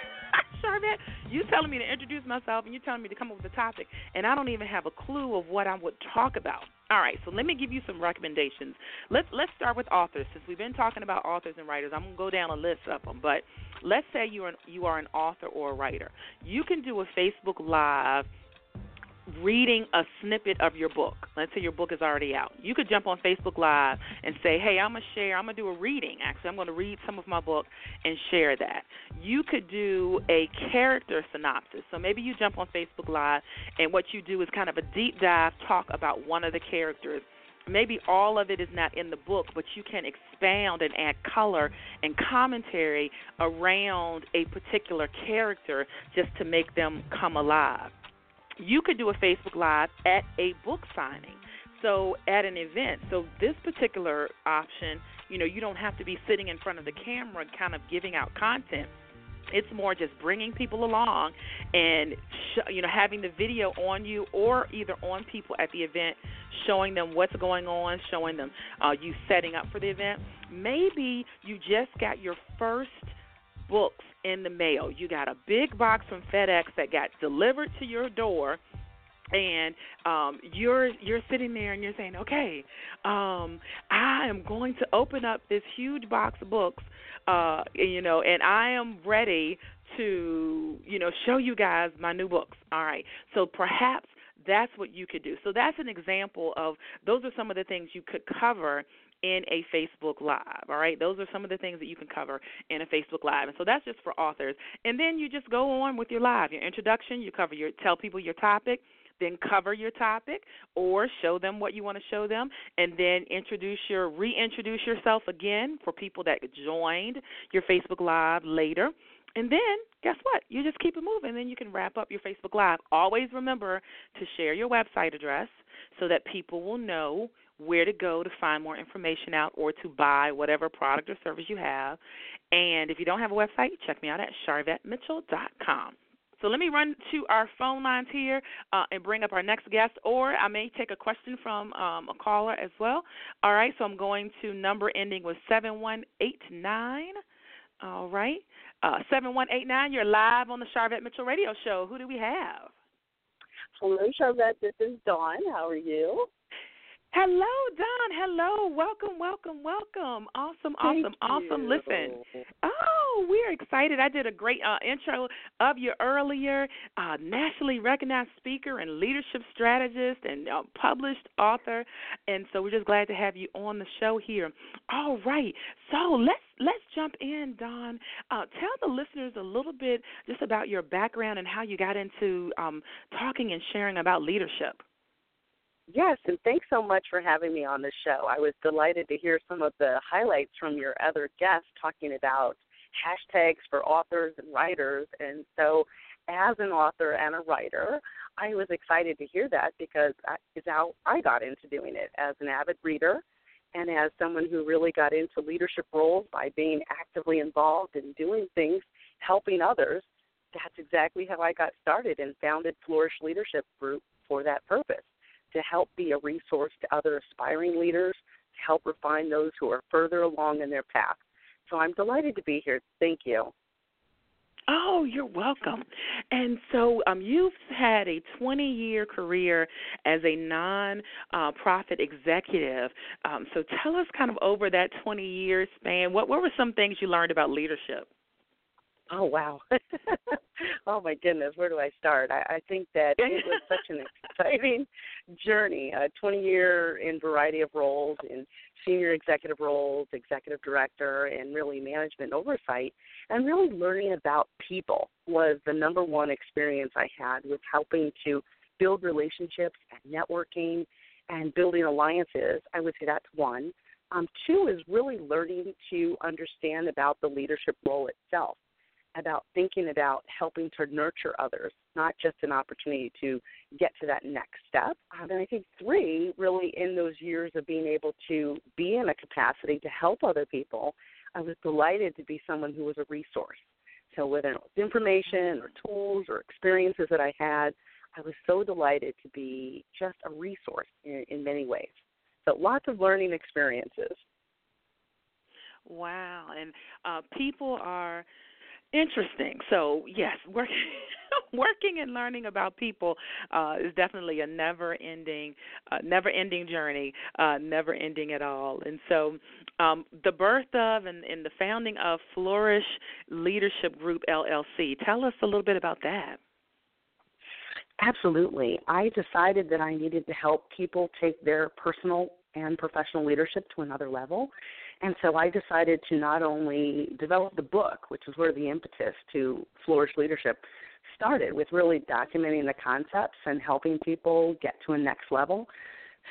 Sharvette, you telling me to introduce myself and you're telling me to come up with a topic, and I don't even have a clue of what I would talk about. All right, so let me give you some recommendations. Let's let's start with authors since we've been talking about authors and writers. I'm gonna go down a list of them, but let's say you're an, you are an author or a writer. You can do a Facebook Live reading a snippet of your book. Let's say your book is already out. You could jump on Facebook Live and say, "Hey, I'm gonna share. I'm gonna do a reading. Actually, I'm gonna read some of my book and share that." You could do a character synopsis. So maybe you jump on Facebook Live and what you do is kind of a deep dive talk about one of the characters. Maybe all of it is not in the book, but you can expand and add color and commentary around a particular character just to make them come alive you could do a Facebook Live at a book signing. So at an event. So this particular option, you know, you don't have to be sitting in front of the camera kind of giving out content. It's more just bringing people along and sh- you know having the video on you or either on people at the event, showing them what's going on, showing them uh, you setting up for the event. Maybe you just got your first books in the mail. You got a big box from FedEx that got delivered to your door and um you're you're sitting there and you're saying okay um i am going to open up this huge box of books uh you know and i am ready to you know show you guys my new books. All right. So perhaps that's what you could do. So that's an example of those are some of the things you could cover in a Facebook Live. All right, those are some of the things that you can cover in a Facebook Live, and so that's just for authors. And then you just go on with your live, your introduction. You cover your tell people your topic, then cover your topic or show them what you want to show them, and then introduce your reintroduce yourself again for people that joined your Facebook Live later. And then, guess what? You just keep it moving. And then you can wrap up your Facebook Live. Always remember to share your website address so that people will know where to go to find more information out or to buy whatever product or service you have. And if you don't have a website, check me out at sharvettemitchell.com. So let me run to our phone lines here uh, and bring up our next guest, or I may take a question from um, a caller as well. All right, so I'm going to number ending with 7189. All right, uh, 7189, you're live on the Sharvette Mitchell Radio Show. Who do we have? Hello, Sharvette. This is Dawn. How are you? Hello, Dawn. Hello. Welcome, welcome, welcome. Awesome, awesome, Thank awesome. you. Listen. Oh, we're excited. I did a great uh, intro of you earlier. Uh, nationally recognized speaker and leadership strategist and uh, published author. And so we're just glad to have you on the show here. All right. So let's let's jump in, Dawn. Uh, tell the listeners a little bit just about your background and how you got into um, talking and sharing about leadership. Yes, and thanks so much for having me on the show. I was delighted to hear some of the highlights from your other guests talking about hashtags for authors and writers. And so, as an author and a writer, I was excited to hear that because it's how I got into doing it as an avid reader and as someone who really got into leadership roles by being actively involved in doing things, helping others. That's exactly how I got started and founded Flourish Leadership Group for that purpose to help be a resource to other aspiring leaders, to help refine those who are further along in their path. So I'm delighted to be here. Thank you. Oh, you're welcome. And so, um, you've had a 20 year career as a non uh, profit executive. Um, so, tell us kind of over that 20 year span, what, what were some things you learned about leadership? Oh wow! oh my goodness, where do I start? I, I think that it was such an exciting journey. A 20 year in variety of roles, in senior executive roles, executive director, and really management oversight, and really learning about people was the number one experience I had with helping to build relationships and networking and building alliances. I would say that's one. Um, two is really learning to understand about the leadership role itself about thinking about helping to nurture others, not just an opportunity to get to that next step. Um, and I think three, really in those years of being able to be in a capacity to help other people, I was delighted to be someone who was a resource. So whether it was information or tools or experiences that I had, I was so delighted to be just a resource in, in many ways. So lots of learning experiences. Wow, and uh, people are Interesting. So yes, working working and learning about people uh, is definitely a never-ending, uh, never-ending journey, uh, never-ending at all. And so, um, the birth of and, and the founding of Flourish Leadership Group LLC. Tell us a little bit about that. Absolutely. I decided that I needed to help people take their personal and professional leadership to another level. And so I decided to not only develop the book, which is where the impetus to Flourish Leadership started, with really documenting the concepts and helping people get to a next level.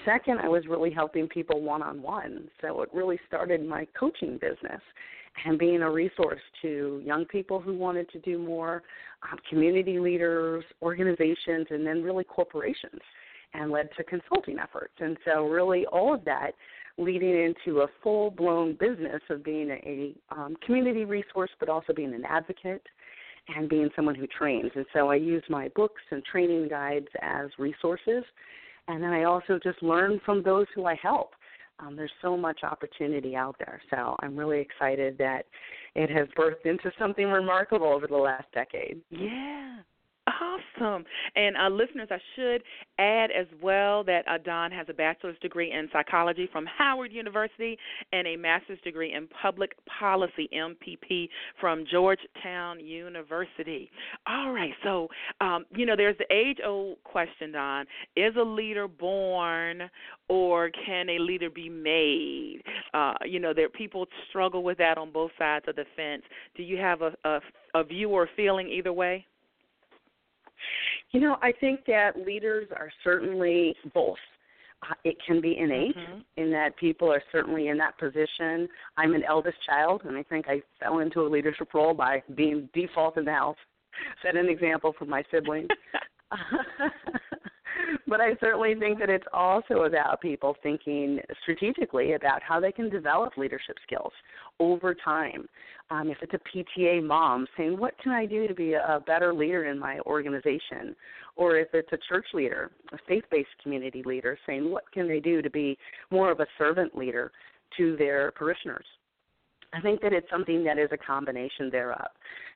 Second, I was really helping people one on one. So it really started my coaching business and being a resource to young people who wanted to do more, um, community leaders, organizations, and then really corporations, and led to consulting efforts. And so, really, all of that leading into a full blown business of being a, um, community resource, but also being an advocate and being someone who trains. And so I use my books and training guides as resources. And then I also just learn from those who I help. Um, there's so much opportunity out there. So I'm really excited that it has birthed into something remarkable over the last decade. Yeah. Awesome. And uh, listeners, I should add as well that uh, Dawn has a bachelor's degree in psychology from Howard University and a master's degree in public policy, MPP, from Georgetown University. All right. So, um, you know, there's the age old question, Dawn is a leader born or can a leader be made? Uh, you know, there people struggle with that on both sides of the fence. Do you have a, a, a view or feeling either way? You know, I think that leaders are certainly both. Uh, it can be innate mm-hmm. in that people are certainly in that position. I'm an eldest child, and I think I fell into a leadership role by being default in the house. Set an example for my siblings. but I certainly think that it's also about people thinking strategically about how they can develop leadership skills over time. Um, if it's a PTA mom saying, What can I do to be a better leader in my organization? Or if it's a church leader, a faith based community leader saying, What can they do to be more of a servant leader to their parishioners? I think that it's something that is a combination thereof.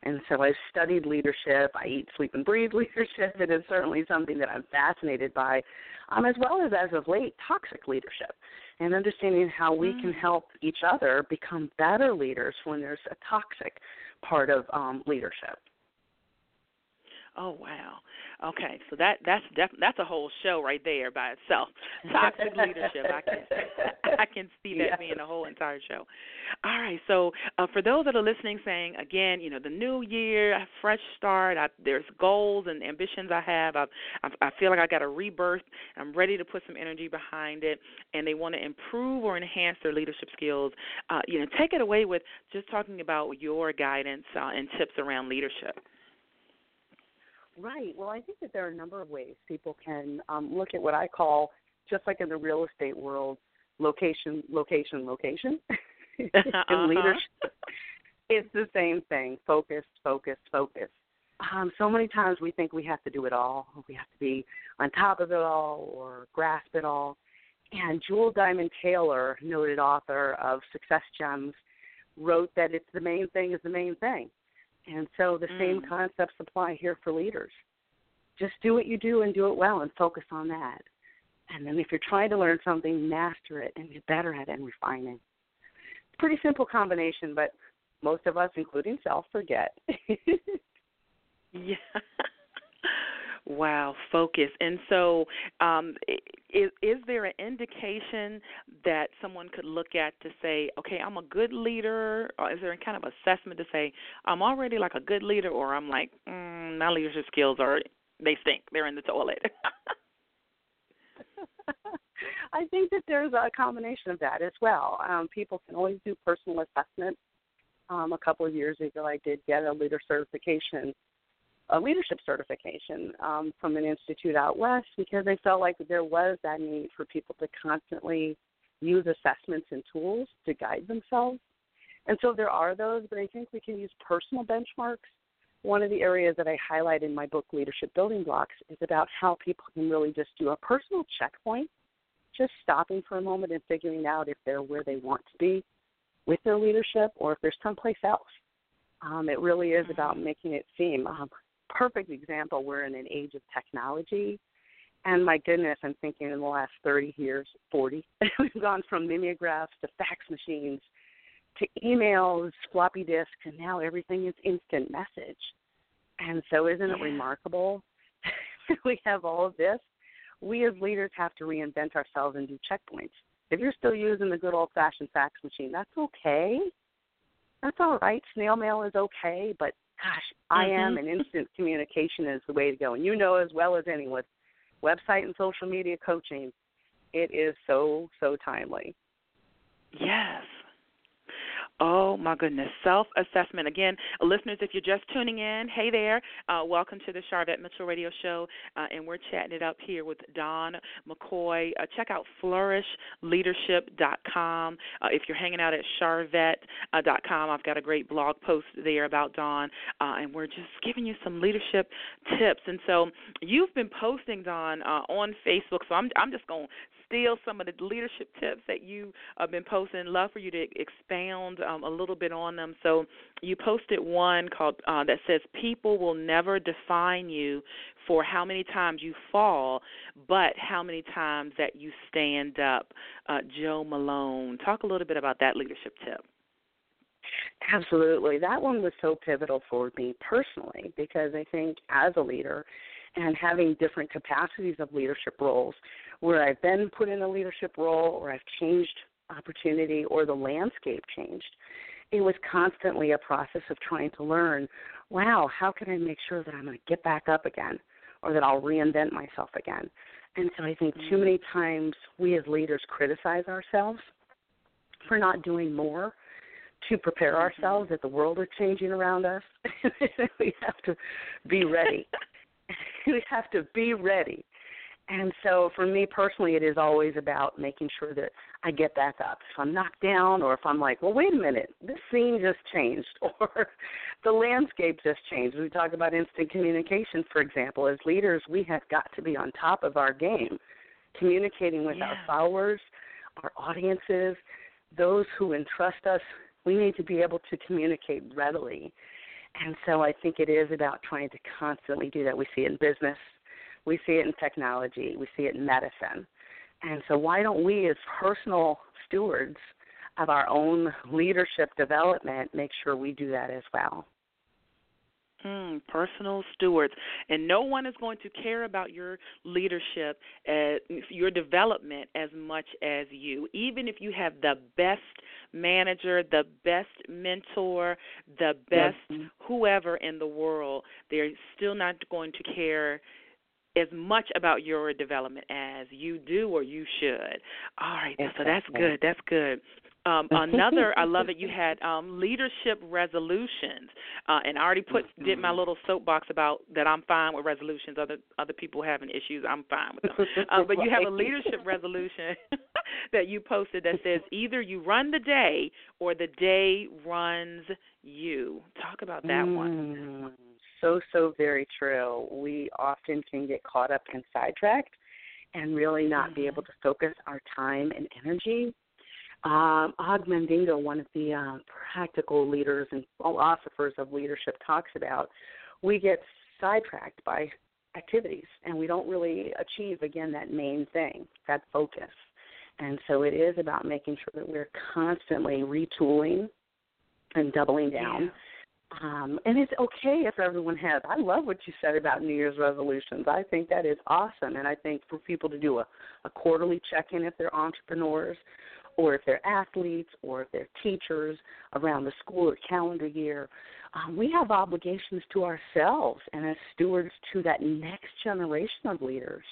And so I've studied leadership. I eat, sleep, and breathe leadership. It is certainly something that I'm fascinated by, um, as well as, as of late, toxic leadership and understanding how we can mm. help each other become better leaders when there's a toxic part of um, leadership. Oh wow. Okay, so that that's def- that's a whole show right there by itself. Toxic leadership. I can I can see that being a whole entire show. All right, so uh, for those that are listening, saying again, you know, the new year, fresh start. I, there's goals and ambitions I have. I, I I feel like I got a rebirth. I'm ready to put some energy behind it, and they want to improve or enhance their leadership skills. Uh, you know, take it away with just talking about your guidance uh, and tips around leadership. Right. Well, I think that there are a number of ways people can um, look at what I call, just like in the real estate world, location, location, location. in uh-huh. leadership, it's the same thing: focus, focus, focus. Um, so many times we think we have to do it all. We have to be on top of it all or grasp it all. And Jewel Diamond Taylor, noted author of Success Gems, wrote that it's the main thing is the main thing. And so the mm. same concepts apply here for leaders. Just do what you do and do it well and focus on that. And then if you're trying to learn something, master it and get better at it and refine it. Pretty simple combination, but most of us, including self, forget. yeah. Wow, focus. And so, um, is is there an indication that someone could look at to say, okay, I'm a good leader, or is there a kind of assessment to say I'm already like a good leader, or I'm like mm, my leadership skills are they stink, they're in the toilet. I think that there's a combination of that as well. Um, people can always do personal assessment. Um, a couple of years ago, I did get a leader certification a leadership certification um, from an institute out west because I felt like there was that need for people to constantly use assessments and tools to guide themselves. And so there are those, but I think we can use personal benchmarks. One of the areas that I highlight in my book, Leadership Building Blocks, is about how people can really just do a personal checkpoint, just stopping for a moment and figuring out if they're where they want to be with their leadership or if there's someplace else. Um, it really is about mm-hmm. making it seem um, perfect example. We're in an age of technology. And my goodness, I'm thinking in the last 30 years, 40, we've gone from mimeographs to fax machines to emails, floppy disks, and now everything is instant message. And so, isn't it remarkable? That we have all of this. We as leaders have to reinvent ourselves and do checkpoints. If you're still using the good old fashioned fax machine, that's okay. That's all right. Snail mail is okay, but gosh, I mm-hmm. am and instant communication is the way to go. And you know as well as anyone, website and social media coaching, it is so, so timely. Yes. Oh my goodness, self assessment. Again, listeners, if you're just tuning in, hey there, uh, welcome to the Sharvette Mitchell Radio Show, uh, and we're chatting it up here with Dawn McCoy. Uh, check out flourishleadership.com. Uh, if you're hanging out at sharvette.com, I've got a great blog post there about Dawn. uh, and we're just giving you some leadership tips. And so you've been posting, Dawn, uh, on Facebook, so I'm, I'm just going to steal some of the leadership tips that you have been posting. Love for you to expound um, a little bit on them. So you posted one called uh, that says people will never define you for how many times you fall, but how many times that you stand up. Uh, Jo Malone, talk a little bit about that leadership tip. Absolutely. That one was so pivotal for me personally because I think as a leader and having different capacities of leadership roles, where I've been put in a leadership role or I've changed opportunity or the landscape changed, it was constantly a process of trying to learn wow, how can I make sure that I'm going to get back up again or that I'll reinvent myself again? And so I think too many times we as leaders criticize ourselves for not doing more to prepare mm-hmm. ourselves that the world is changing around us. we have to be ready. we have to be ready and so for me personally, it is always about making sure that I get back up. If I'm knocked down or if I'm like, well, wait a minute, this scene just changed or the landscape just changed. We talk about instant communication, for example. As leaders, we have got to be on top of our game, communicating with yeah. our followers, our audiences, those who entrust us We need to be able to communicate readily. And so I think it is about trying to constantly do that. We see it in business, we see it in technology, we see it in medicine. And so why don't we as personal stewards of our own leadership development make sure we do that as well? Mm, personal stewards. And no one is going to care about your leadership, uh, your development as much as you. Even if you have the best manager, the best mentor, the best whoever in the world, they're still not going to care as much about your development as you do or you should. All right, exactly. so that's good. That's good. Um, another, I love it. You had um, leadership resolutions, uh, and I already put did my little soapbox about that. I'm fine with resolutions. Other other people having issues, I'm fine with them. Uh, but you have a leadership resolution that you posted that says either you run the day or the day runs you. Talk about that mm. one. So so very true. We often can get caught up and sidetracked, and really not mm-hmm. be able to focus our time and energy um, Og one of the uh, practical leaders and philosophers of leadership, talks about we get sidetracked by activities and we don't really achieve, again, that main thing, that focus. And so it is about making sure that we're constantly retooling and doubling down. Yeah. Um, and it's okay if everyone has. I love what you said about New Year's resolutions. I think that is awesome. And I think for people to do a, a quarterly check in if they're entrepreneurs, or if they're athletes or if they're teachers around the school or calendar year, um, we have obligations to ourselves and as stewards to that next generation of leaders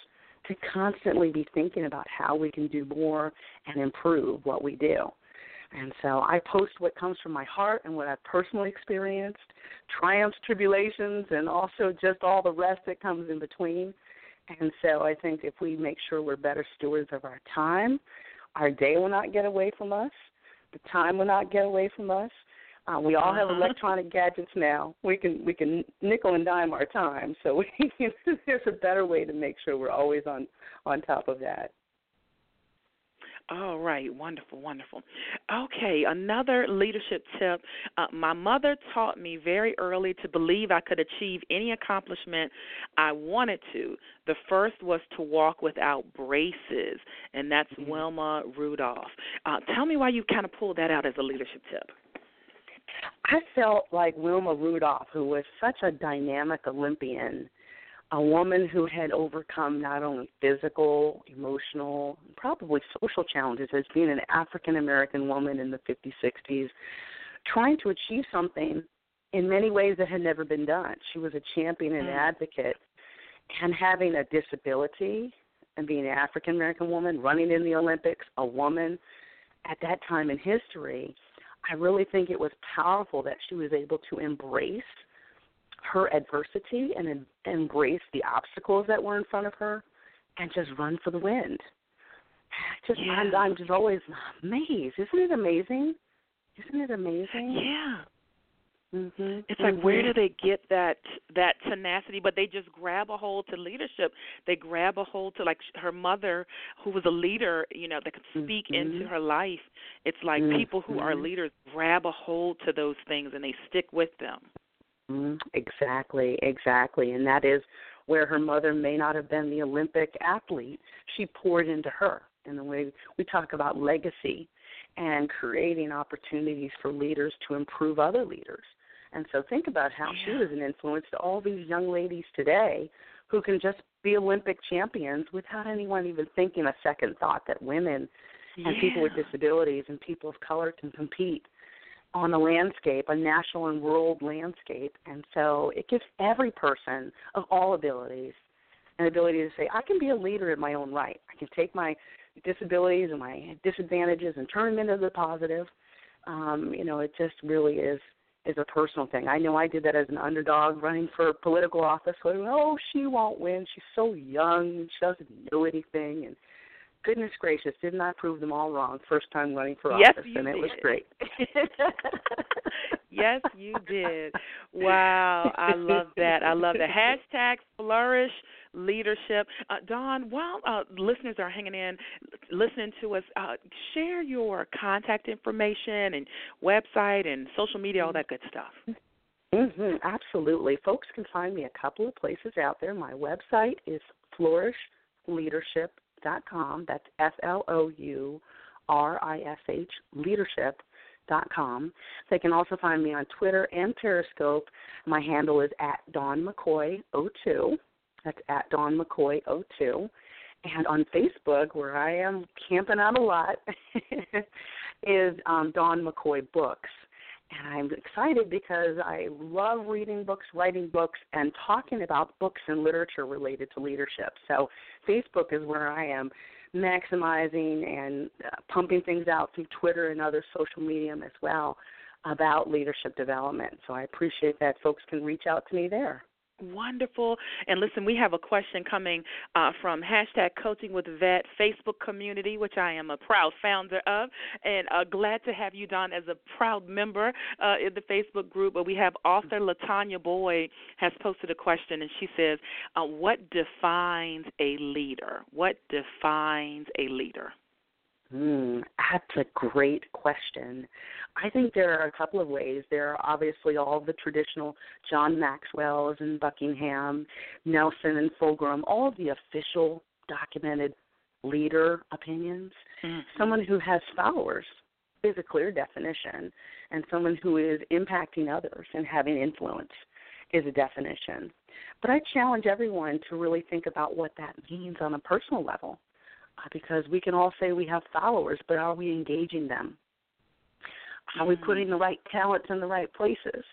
to constantly be thinking about how we can do more and improve what we do. And so I post what comes from my heart and what I've personally experienced, triumphs, tribulations, and also just all the rest that comes in between. And so I think if we make sure we're better stewards of our time, our day will not get away from us. The time will not get away from us. Uh, we all have uh-huh. electronic gadgets now. We can we can nickel and dime our time. So we, there's a better way to make sure we're always on on top of that. All right, wonderful, wonderful. Okay, another leadership tip. Uh, my mother taught me very early to believe I could achieve any accomplishment I wanted to. The first was to walk without braces, and that's mm-hmm. Wilma Rudolph. Uh, tell me why you kind of pulled that out as a leadership tip. I felt like Wilma Rudolph, who was such a dynamic Olympian, a woman who had overcome not only physical, emotional, probably social challenges as being an African American woman in the 50s, 60s, trying to achieve something in many ways that had never been done. She was a champion and mm. advocate, and having a disability and being an African American woman, running in the Olympics, a woman at that time in history, I really think it was powerful that she was able to embrace her adversity and embrace the obstacles that were in front of her and just run for the wind. Just yeah. I'm, I'm just always amazed. Isn't it amazing? Isn't it amazing? Yeah. Mm-hmm. It's like mm-hmm. where do they get that that tenacity? But they just grab a hold to leadership. They grab a hold to like her mother, who was a leader, you know, that could speak mm-hmm. into her life. It's like people who are Mm-hmm. leaders grab a hold to those things and they stick with them. Mm, exactly, exactly. And that is where her mother may not have been the Olympic athlete. She poured into her. And the way we talk about legacy and creating opportunities for leaders to improve other leaders. And so think about how yeah. she was an influence to all these young ladies today who can just be Olympic champions without anyone even thinking a second thought that women yeah. and people with disabilities and people of color can compete on a landscape, a national and world landscape. And so it gives every person of all abilities an ability to say, I can be a leader in my own right. I can take my disabilities and my disadvantages and turn them into the positive. Um, you know, it just really is is a personal thing. I know I did that as an underdog running for political office. So, oh, she won't win. She's so young. She doesn't know anything. And goodness gracious, didn't I prove them all wrong first time running for yes, office? You and did. it was great. yes, you did. Wow, I love that. I love the hashtag flourish leadership. Uh, Dawn, while uh, listeners are hanging in, listening to us, uh, share your contact information and website and social media, all that good stuff. Mm-hmm, absolutely. Folks can find me a couple of places out there. My website is flourishleadership.com. That's F L O U R I S H leadership.com. They can also find me on Twitter and Periscope. My handle is at Dawn McCoy02. That's at Dawn McCoy02. And on Facebook, where I am camping out a lot, is um, Dawn McCoy Books. And I'm excited because I love reading books, writing books, and talking about books and literature related to leadership. So Facebook is where I am maximizing and uh, pumping things out through Twitter and other social medium as well about leadership development. So I appreciate that folks can reach out to me there. Wonderful. And listen, we have a question coming uh, from hashtag Coaching with Vet Facebook community, which I am a proud founder of, and uh, glad to have you, Dawn, as a proud member uh, in the Facebook group. But we have author Latanya Boyd has posted a question, and she says, uh, "What defines a leader? What defines a leader?" Hmm, that's a great question. I think there are a couple of ways. There are obviously all the traditional John Maxwell's and Buckingham, Nelson and Fulghum, all of the official documented leader opinions. Mm-hmm. Someone who has followers is a clear definition, and someone who is impacting others and having influence is a definition. But I challenge everyone to really think about what that means on a personal level because we can all say we have followers, but are we engaging them? Are we mm-hmm. putting the right talents in the right places?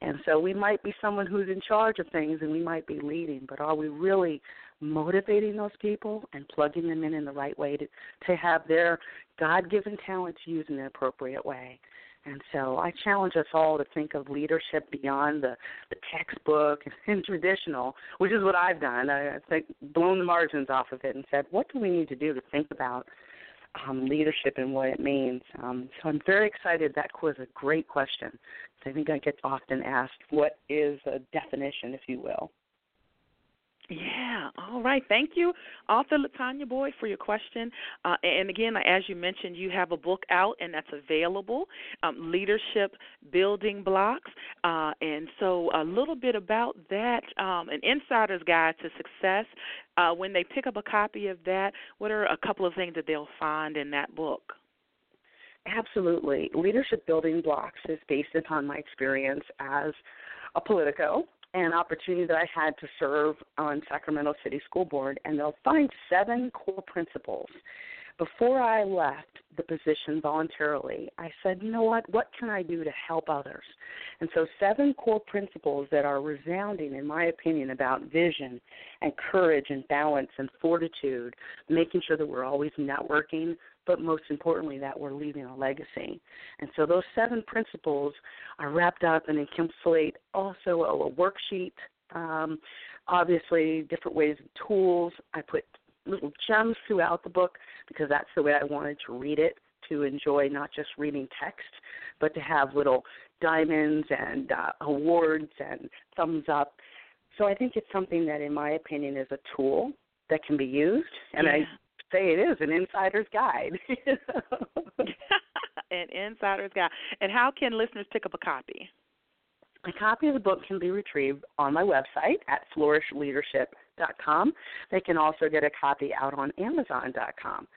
And so we might be someone who's in charge of things and we might be leading, but are we really motivating those people and plugging them in in the right way to, to have their God given talents used in an appropriate way? And so I challenge us all to think of leadership beyond the, the textbook and traditional, which is what I've done. I, I think blown the margins off of it and said, what do we need to do to think about um, leadership and what it means? Um, so I'm very excited. That was a great question. I think I get often asked, what is a definition, if you will? Yeah. All right. Thank you, author Latanya Boyd, for your question. Uh, and again, as you mentioned, you have a book out, and that's available, um, Leadership Building Blocks. Uh, and so, a little bit about that, um, an insider's guide to success. Uh, when they pick up a copy of that, what are a couple of things that they'll find in that book? Absolutely. Leadership Building Blocks is based upon my experience as a Politico an opportunity that I had to serve on Sacramento City School Board, and they'll find seven core principles. Before I left the position voluntarily, I said, you know what? What can I do to help others? And so, seven core principles that are resounding, in my opinion, about vision and courage and balance and fortitude, making sure that we're always networking, but most importantly, that we're leaving a legacy. And so those seven principles are wrapped up and encapsulate also a, worksheet, um, obviously, different ways of tools. I put little gems throughout the book because that's the way I wanted to read it to enjoy not just reading text, but to have little diamonds and uh, awards and thumbs up. So I think it's something that, in my opinion, is a tool that can be used. And yeah. I say it is an insider's guide. an insider's guide. And how can listeners pick up a copy? A copy of the book can be retrieved on my website at flourishleadership.com. They can also get a copy out on amazon.com.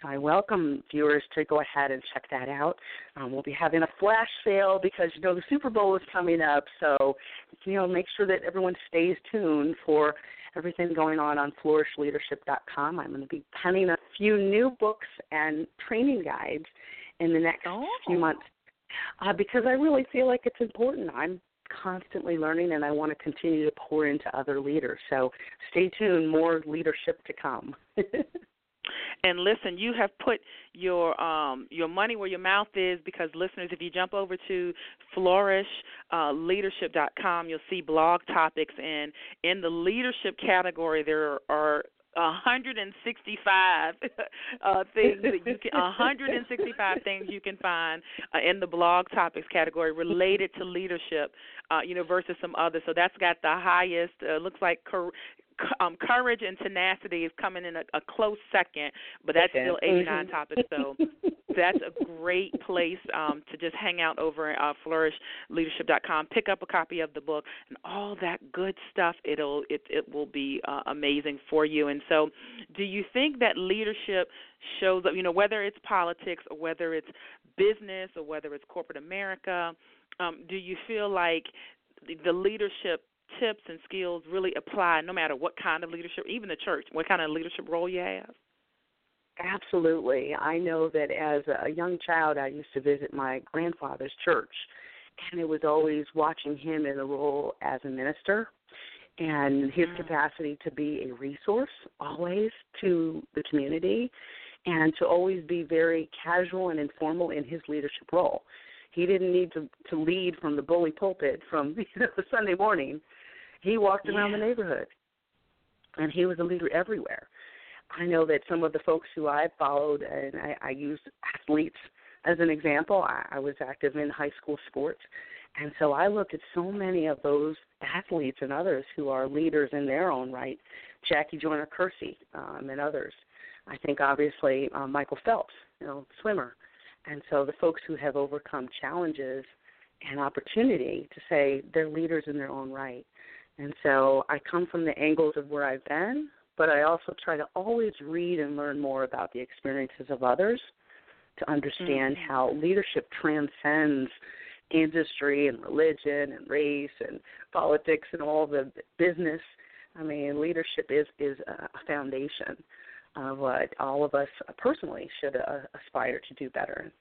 So I welcome viewers to go ahead and check that out. Um, we'll be having a flash sale because you know the Super Bowl is coming up, so you know make sure that everyone stays tuned for everything going on on flourishleadership.com. I'm going to be penning a few new books and training guides in the next oh. few months uh, because I really feel like it's important. I'm constantly learning and I want to continue to pour into other leaders. So stay tuned, more leadership to come. And listen, you have put your um your money where your mouth is because listeners, if you jump over to flourishleadership.com, uh, you'll see blog topics and in the leadership category there are 165 uh, things that you can 165 things you can find uh, in the blog topics category related to leadership, uh, you know, versus some others. So that's got the highest. Uh, looks like um, courage and tenacity is coming in a, a close second, but that's Okay. still 89 Mhm. topics. So that's a great place um, to just hang out over at uh, flourishleadership.com. Pick up a copy of the book and all that good stuff. It'll it it will be uh, amazing for you. And so, do you think that leadership shows up? You know, whether it's politics or whether it's business or whether it's corporate America, um, do you feel like the, the leadership tips and skills really apply no matter what kind of leadership, even the church, what kind of leadership role you have? Absolutely. I know that as a young child, I used to visit my grandfather's church, and it was always watching him in the role as a minister and his mm. capacity to be a resource always to the community and to always be very casual and informal in his leadership role. He didn't need to to lead from the bully pulpit from you know, the Sunday morning. He walked around the neighborhood, and he was a leader everywhere. I know that some of the folks who I've followed, and I, I use athletes as an example. I, I was active in high school sports, and so I look at so many of those athletes and others who are leaders in their own right. Jackie Joyner Kersee um, and others. I think obviously um, Michael Phelps, you know, swimmer. And so the folks who have overcome challenges and opportunity to say they're leaders in their own right. And so I come from the angles of where I've been, but I also try to always read and learn more about the experiences of others to understand Mhm. how leadership transcends industry and religion and race and politics and all the business. I mean, leadership is is a foundation of what all of us personally should uh, aspire to do better.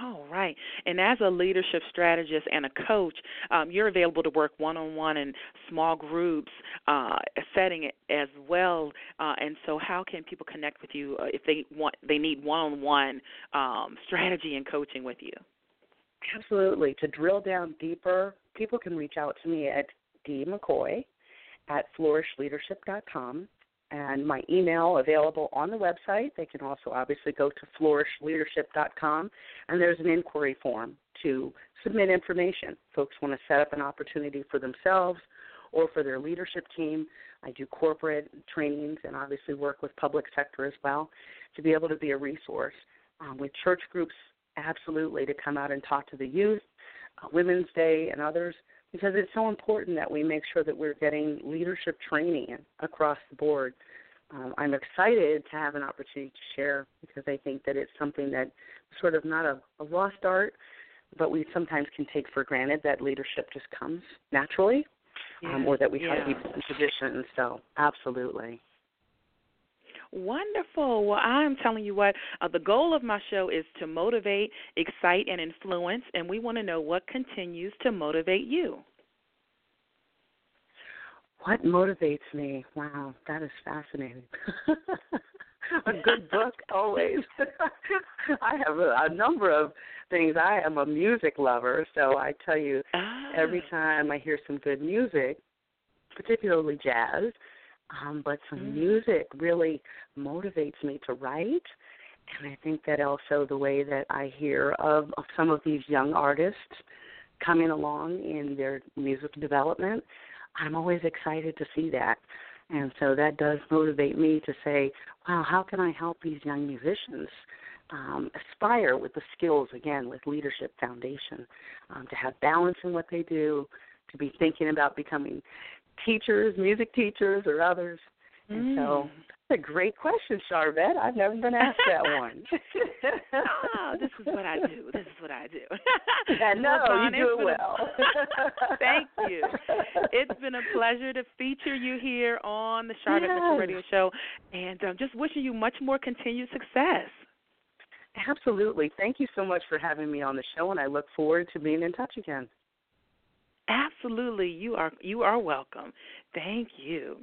Oh, right. And as a leadership strategist and a coach, um, you're available to work one on one in small groups uh, setting as well. Uh, and so, how can people connect with you uh, if they want they need one on one strategy and coaching with you? Absolutely. To drill down deeper, people can reach out to me at D McCoy at flourishleadership.com and my email available on the website. They can also obviously go to flourishleadership.com and there's an inquiry form to submit information. Folks want to set up an opportunity for themselves or for their leadership team. I do corporate trainings and obviously work with public sector as well to be able to be a resource. Um, with church groups, absolutely, to come out and talk to the youth, uh, Women's Day, and others because it's so important that we make sure that we're getting leadership training across the board. Um, I'm excited to have an opportunity to share because I think that it's something that sort of not a, a lost art, but we sometimes can take for granted that leadership just comes naturally, um, or that we have yeah. people in positions. So, absolutely. Wonderful. Well, I'm telling you what, uh, the goal of my show is to motivate, excite, and influence, and we want to know what continues to motivate you. What motivates me? Wow, that is fascinating. a good book always. I have a, a number of things. I am a music lover, so I tell you, every time I hear some good music, particularly jazz, um, but some Mm. music really motivates me to write. And I think that also the way that I hear of, of some of these young artists coming along in their music development, I'm always excited to see that. And so that does motivate me to say, wow, how can I help these young musicians um, aspire with the skills, again, with Leadership Foundation, um, to have balance in what they do, to be thinking about becoming teachers, music teachers, or others. And so that's a great question, Sharvette. I've never been asked that one. oh, this is what I do. This is what I do. I know, Well, you do it been a- well. Thank you. It's been a pleasure to feature you here on the Sharvette Mitchell Yes. Radio Show, and um, just wishing you much more continued success. Absolutely. Thank you so much for having me on the show, and I look forward to being in touch again. Absolutely, you are you are welcome. Thank you.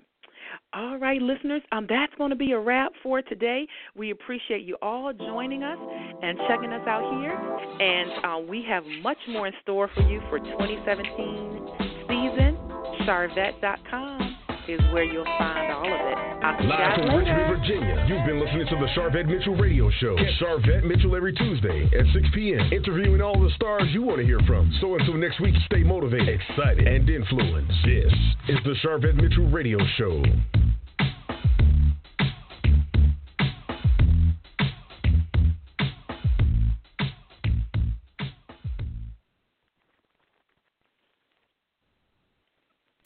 All right, listeners, um, that's going to be a wrap for today. We appreciate you all joining us and checking us out here, and uh, we have much more in store for you for 2017 season. Sharvette.com. is where you'll find all of it. I'll see Live from later. Richmond, Virginia, you've been listening to the Sharvette Mitchell Radio Show. Catch Sharvette Mitchell every Tuesday at 6 p.m., interviewing all the stars you want to hear from. So until next week, stay motivated, excited, and influenced. This is the Sharvette Mitchell Radio Show.